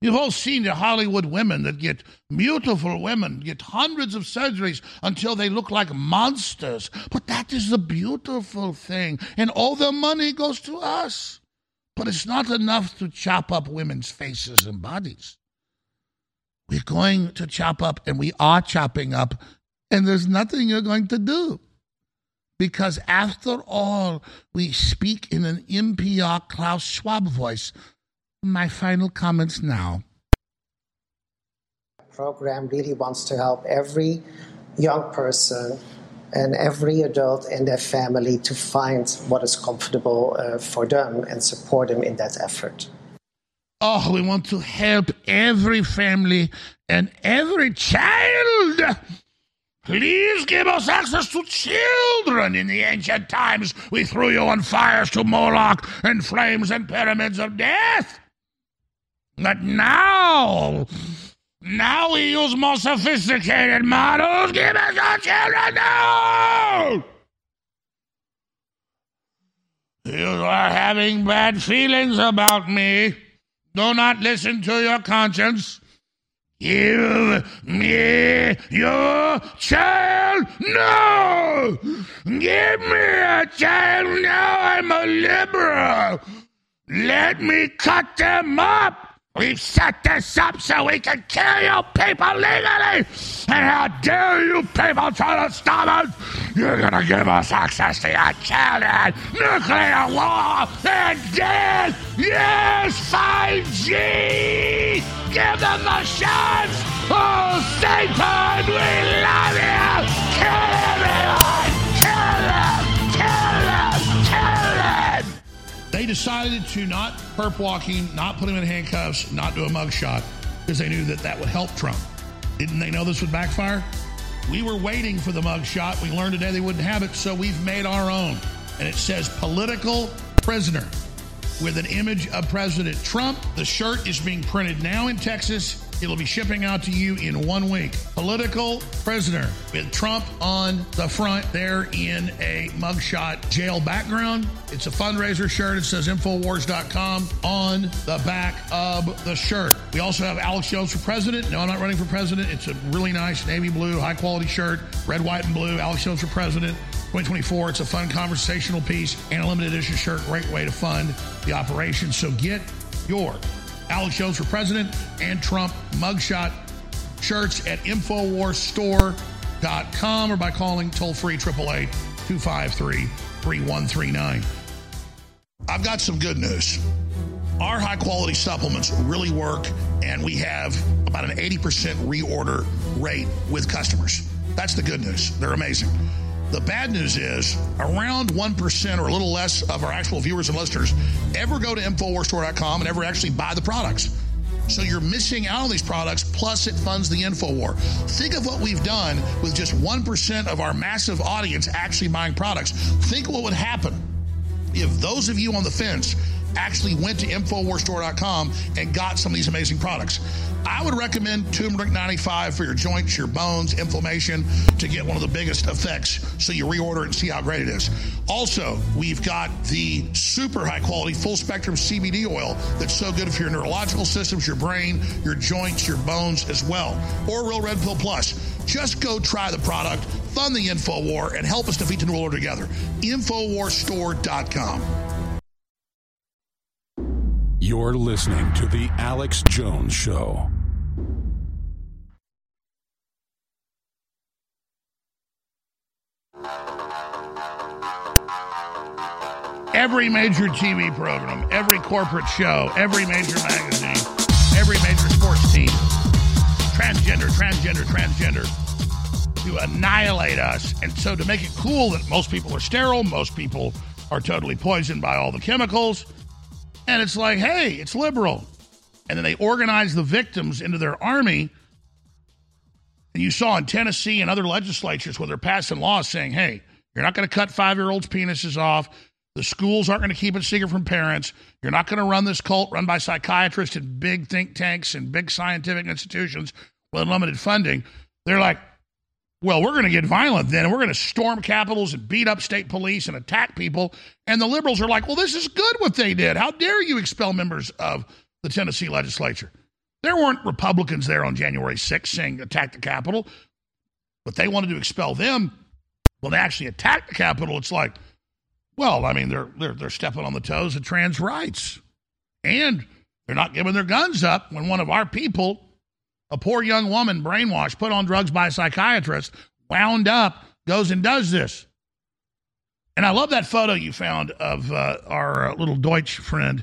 You've all seen the Hollywood women that get beautiful women, get hundreds of surgeries until they look like monsters. But that is the beautiful thing. And all the money goes to us. But it's not enough to chop up women's faces and bodies. We're going to chop up, and we are chopping up, and there's nothing you're going to do. Because after all, we speak in an NPR Klaus Schwab voice. My final comments now. program really wants to help every young person and every adult in their family to find what is comfortable uh, for them and support them in that effort. Oh, we want to help every family and every child. Please give us access to children. In the ancient times, we threw you on fires to Moloch and flames and pyramids of death. But now, now we use more sophisticated models. Give us our children now. You are having bad feelings about me. Do not listen to your conscience. Give me your child. No! Give me a child now. I'm a liberal. Let me cut them up. We've set this up so we can kill you people legally. And how dare you people try to stop us? You're to give us access to your children, nuclear war, and death. Yes, 5G. Give them the chance. Oh, Satan, we love you. Kill everyone. They decided to not perp walk him, not put him in handcuffs, not do a mugshot because they knew that that would help Trump. Didn't they know this would backfire? We were waiting for the mugshot. We learned today they wouldn't have it, so we've made our own. And it says political prisoner with an image of President Trump. The shirt is being printed now in Texas. It'll be shipping out to you in one week. Political prisoner with Trump on the front there in a mugshot jail background. It's a fundraiser shirt. It says Infowars.com on the back of the shirt. We also have Alex Jones for president. No, I'm not running for president. It's a really nice navy blue, high quality shirt, red, white, and blue. Alex Jones for president. 2024. It's a fun conversational piece and a limited edition shirt. Great way to fund the operation. So get your Alex Jones for President and Trump mugshot shirts at InfoWarsStore.com or by calling toll free 888 253 3139. I've got some good news. Our high quality supplements really work, and we have about an 80% reorder rate with customers. That's the good news. They're amazing. The bad news is around 1% or a little less of our actual viewers and listeners ever go to InfoWarsStore.com and ever actually buy the products. So you're missing out on these products, plus it funds the InfoWar. Think of what we've done with just 1% of our massive audience actually buying products. Think what would happen if those of you on the fence actually went to InfoWarsStore.com and got some of these amazing products. I would recommend turmeric 95 for your joints, your bones, inflammation to get one of the biggest effects so you reorder and see how great it is. Also, we've got the super high quality full spectrum CBD oil that's so good for your neurological systems, your brain, your joints, your bones as well. Or Real Red Pill Plus. Just go try the product, fund the info war, and help us defeat the New Order together. Infowarstore.com. You're listening to The Alex Jones Show. Every major TV program, every corporate show, every major magazine, every major sports team, transgender, transgender, transgender, to annihilate us. And so to make it cool that most people are sterile, most people are totally poisoned by all the chemicals. And it's like, hey, it's liberal. And then they organize the victims into their army. And you saw in Tennessee and other legislatures where they're passing laws saying, hey, you're not going to cut five year olds' penises off. The schools aren't going to keep it secret from parents. You're not going to run this cult run by psychiatrists and big think tanks and big scientific institutions with unlimited funding. They're like, well, we're going to get violent then, and we're going to storm capitols and beat up state police and attack people. And the liberals are like, well, this is good what they did. How dare you expel members of the Tennessee legislature? There weren't Republicans there on January 6th saying attack the Capitol, but they wanted to expel them. When they actually attacked the Capitol, it's like, well, I mean, they're, they're, they're stepping on the toes of trans rights. And they're not giving their guns up when one of our people, a poor young woman brainwashed, put on drugs by a psychiatrist, wound up, goes and does this. And I love that photo you found of uh, our uh, little Deutsch friend,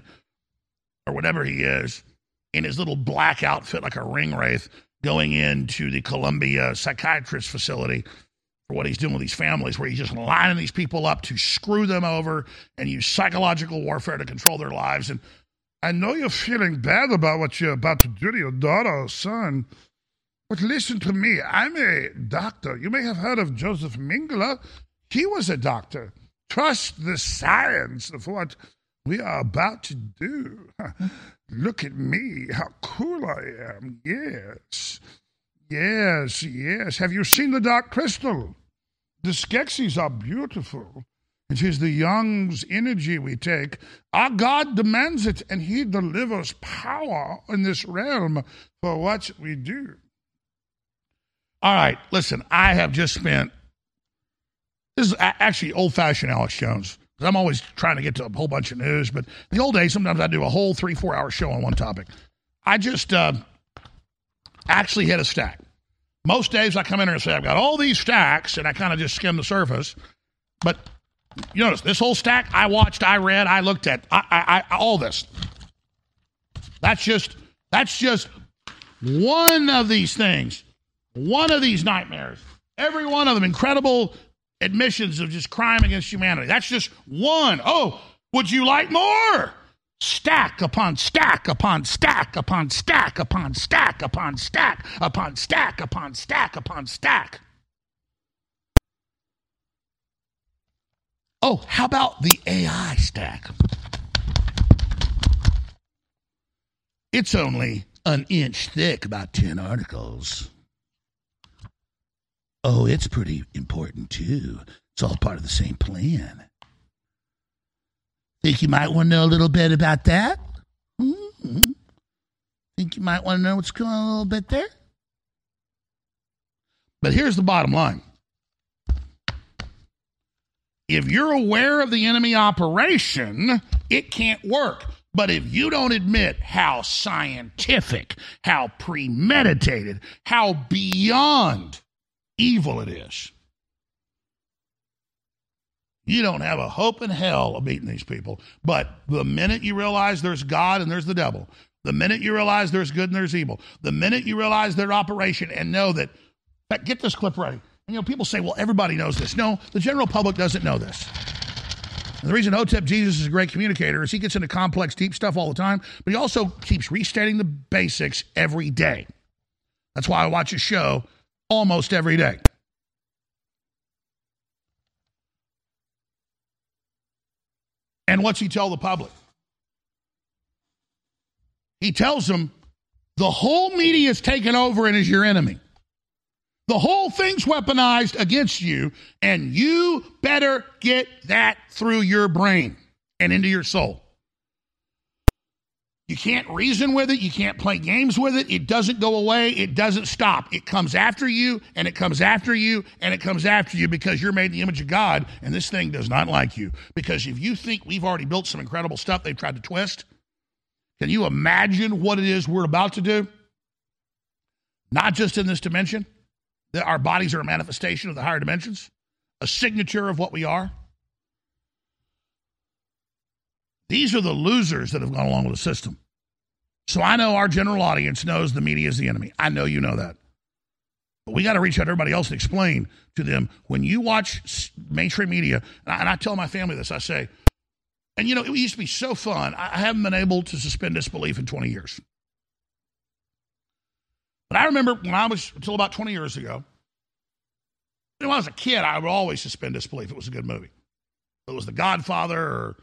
or whatever he is, in his little black outfit like a ring wraith, going into the Columbia psychiatrist facility what he's doing with these families, where he's just lining these people up to screw them over and use psychological warfare to control their lives. And I know you're feeling bad about what you're about to do to your daughter or son, but listen to me. I'm a doctor. You may have heard of Joseph Mengele. He was a doctor. Trust the science of what we are about to do. Look at me, how cool I am. Yes. Yes, yes. Have you seen the Dark Crystal? The Skeksis are beautiful. It is the young's energy we take. Our God demands it, and He delivers power in this realm for what we do. All right, listen, I have just spent. This is actually old fashioned Alex Jones. I'm always trying to get to a whole bunch of news, but the old days, sometimes I do a whole three, four hour show on one topic. I just uh, actually hit a stack. Most days I come in here and say, I've got all these stacks, and I kind of just skim the surface. But you notice this whole stack I watched, I read, I looked at, I, I, I, all this. That's just that's just one of these things, one of these nightmares. Every one of them incredible admissions of just crime against humanity. That's just one. Oh, would you like more? Stack upon stack upon stack upon stack upon stack upon stack upon stack upon stack upon stack. Oh, how about the AI stack? It's only an inch thick, about 10 articles. Oh, it's pretty important too. It's all part of the same plan. Think you might want to know a little bit about that? Mm-hmm. Think you might want to know what's going on a little bit there? But here's the bottom line. If you're aware of the enemy operation, it can't work. But if you don't admit how scientific, how premeditated, how beyond evil it is, you don't have a hope in hell of beating these people. But the minute you realize there's God and there's the devil, the minute you realize there's good and there's evil, the minute you realize their operation and know that, get this clip ready. And, you know, people say, well, everybody knows this. No, the general public doesn't know this. And the reason Hotep Jesus is a great communicator is he gets into complex, deep stuff all the time, but he also keeps restating the basics every day. That's why I watch his show almost every day. And what's he tell the public? He tells them the whole media is taken over and is your enemy. The whole thing's weaponized against you, and you better get that through your brain and into your soul. You can't reason with it. You can't play games with it. It doesn't go away. It doesn't stop. It comes after you, and it comes after you, and it comes after you because you're made in the image of God, and this thing does not like you. Because if you think we've already built some incredible stuff they've tried to twist, can you imagine what it is we're about to do? Not just in this dimension, that our bodies are a manifestation of the higher dimensions, a signature of what we are. These are the losers that have gone along with the system. So I know our general audience knows the media is the enemy. I know you know that. But we got to reach out to everybody else and explain to them when you watch mainstream media, and I, tell my family this, I say, and you know, it used to be so fun. I haven't been able to suspend disbelief in 20 years. But I remember when I was, until about 20 years ago, when I was a kid, I would always suspend disbelief. It was a good movie. It was The Godfather or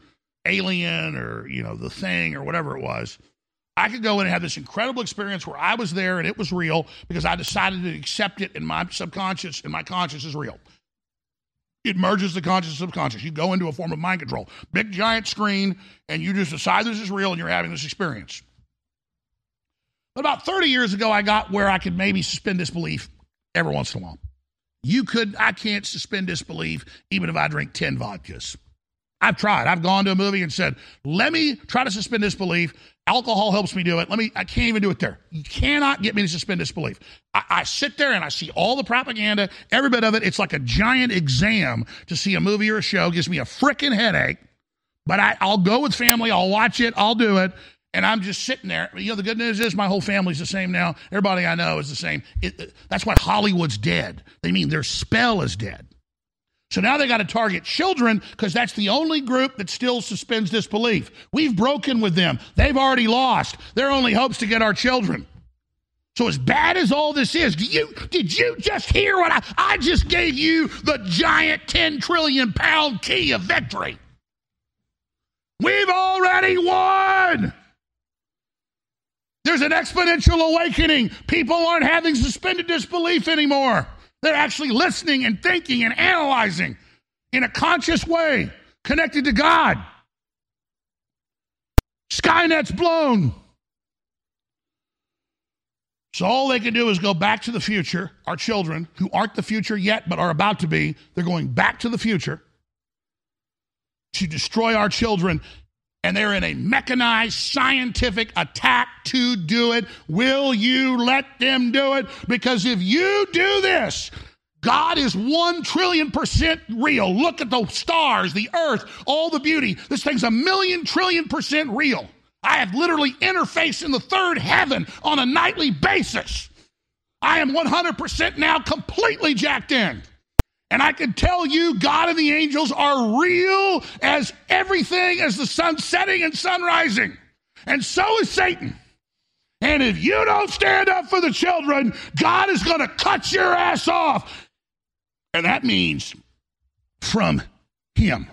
Alien or, you know, The Thing or whatever it was. I could go in and have this incredible experience where I was there and it was real because I decided to accept it in my subconscious and my conscious is real. It merges the conscious and subconscious. You go into a form of mind control. Big giant screen, and you just decide this is real and you're having this experience. But about 30 years ago, I got where I could maybe suspend disbelief every once in a while. You could, I can't suspend disbelief even if I drink 10 vodkas. I've tried. I've gone to a movie and said, let me try to suspend disbelief. Alcohol helps me do it. Let me, I can't even do it there. You cannot get me to suspend disbelief. I, I sit there and I see all the propaganda, every bit of it. It's like a giant exam to see a movie or a show. It gives me a freaking headache. But I, I'll go with family. I'll watch it. I'll do it. And I'm just sitting there. You know, the good news is my whole family's the same now. Everybody I know is the same. It, that's why Hollywood's dead. They mean their spell is dead. So now they got to target children because that's the only group that still suspends disbelief. We've broken with them. They've already lost. Their only hopes to get our children. So as bad as all this is, do you did you just hear what I I just gave you the giant 10 trillion pound key of victory? We've already won. There's an exponential awakening. People aren't having suspended disbelief anymore. They're actually listening and thinking and analyzing in a conscious way, connected to God. Skynet's blown. So all they can do is go back to the future. Our children, who aren't the future yet but are about to be, they're going back to the future to destroy our children and they're in a mechanized scientific attack to do it. Will you let them do it? Because if you do this, God is one trillion percent real. Look at the stars, the earth, all the beauty. This thing's a million trillion percent real. I have literally interfaced in the third heaven on a nightly basis. I am 100% now completely jacked in. And I can tell you, God and the angels are real as everything as the sun setting and sun rising. And so is Satan. And if you don't stand up for the children, God is going to cut your ass off. And that means from Him.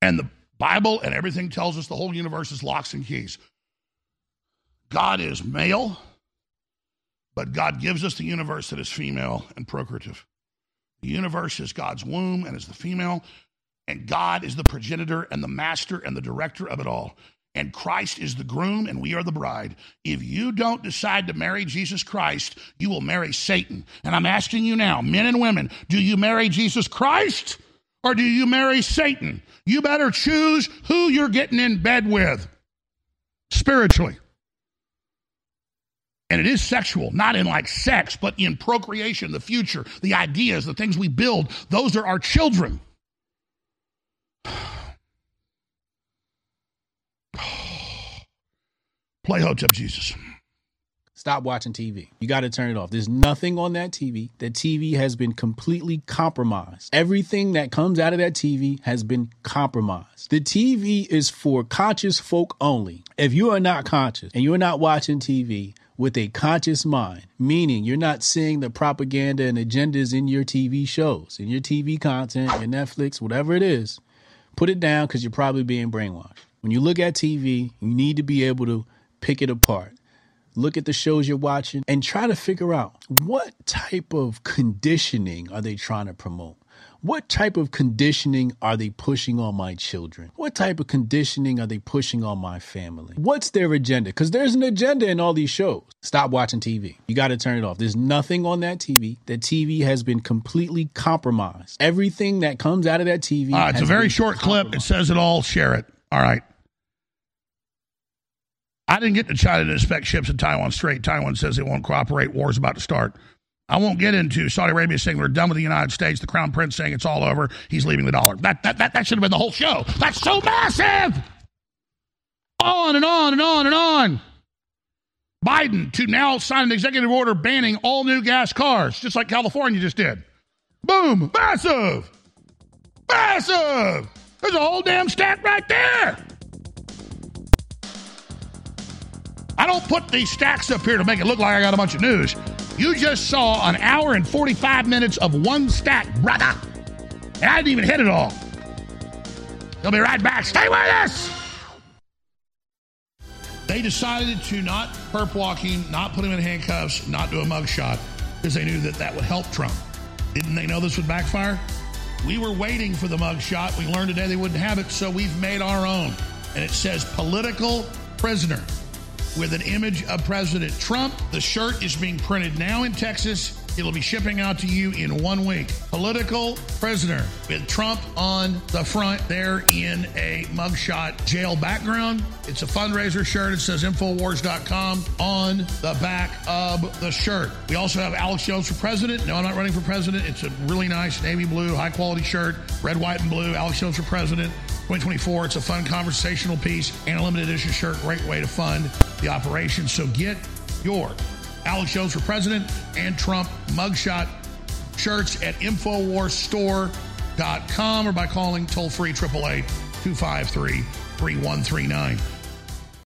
And the Bible and everything tells us the whole universe is locks and keys. God is male, but God gives us the universe that is female and procreative. The universe is God's womb and is the female, and God is the progenitor and the master and the director of it all. And Christ is the groom and we are the bride. If you don't decide to marry Jesus Christ, you will marry Satan. And I'm asking you now, men and women, do you marry Jesus Christ or do you marry Satan? You better choose who you're getting in bed with spiritually. And it is sexual, not in like sex, but in procreation, the future, the ideas, the things we build. Those are our children. Play Hotep Jesus. Stop watching TV. You got to turn it off. There's nothing on that TV. The TV has been completely compromised. Everything that comes out of that TV has been compromised. The TV is for conscious folk only. If you are not conscious and you're not watching TV, with a conscious mind, meaning you're not seeing the propaganda and agendas in your TV shows, in your TV content, your Netflix, whatever it is. Put it down because you're probably being brainwashed. When you look at TV, you need to be able to pick it apart. Look at the shows you're watching and try to figure out what type of conditioning are they trying to promote? What type of conditioning are they pushing on my children? What type of conditioning are they pushing on my family? What's their agenda? Because there's an agenda in all these shows. Stop watching TV. You got to turn it off. There's nothing on that TV. That TV has been completely compromised. Everything that comes out of that TV. Uh, it's a very short clip. It says it all. Share it. All right. I didn't get to China to inspect ships in Taiwan Strait. Taiwan says they won't cooperate. War's about to start. I won't get into Saudi Arabia saying we're done with the United States, the Crown Prince saying it's all over, he's leaving the dollar. That, that, that, that should have been the whole show. That's so massive! On and on and on and on. Biden to now sign an executive order banning all new gas cars, just like California just did. Boom! Massive! Massive! There's a whole damn stack right there! I don't put these stacks up here to make it look like I got a bunch of news. You just saw an hour and 45 minutes of one stack, brother. And I didn't even hit it all. They'll be right back. Stay with us. They decided to not perp walking, not put him in handcuffs, not do a mugshot because they knew that that would help Trump. Didn't they know this would backfire? We were waiting for the mugshot. We learned today they wouldn't have it, so we've made our own. And it says political prisoner with an image of President Trump. The shirt is being printed now in Texas. It'll be shipping out to you in one week. Political prisoner with Trump on the front there in a mugshot jail background. It's a fundraiser shirt. It says Infowars.com on the back of the shirt. We also have Alex Jones for president. No, I'm not running for president. It's a really nice navy blue, high quality shirt, red, white, and blue. Alex Jones for president. 2024. It's a fun conversational piece and a limited edition shirt. Great way to fund the operation. So get your Alex Jones for President and Trump mugshot shirts at InfoWarsStore.com or by calling toll free 888 253 3139.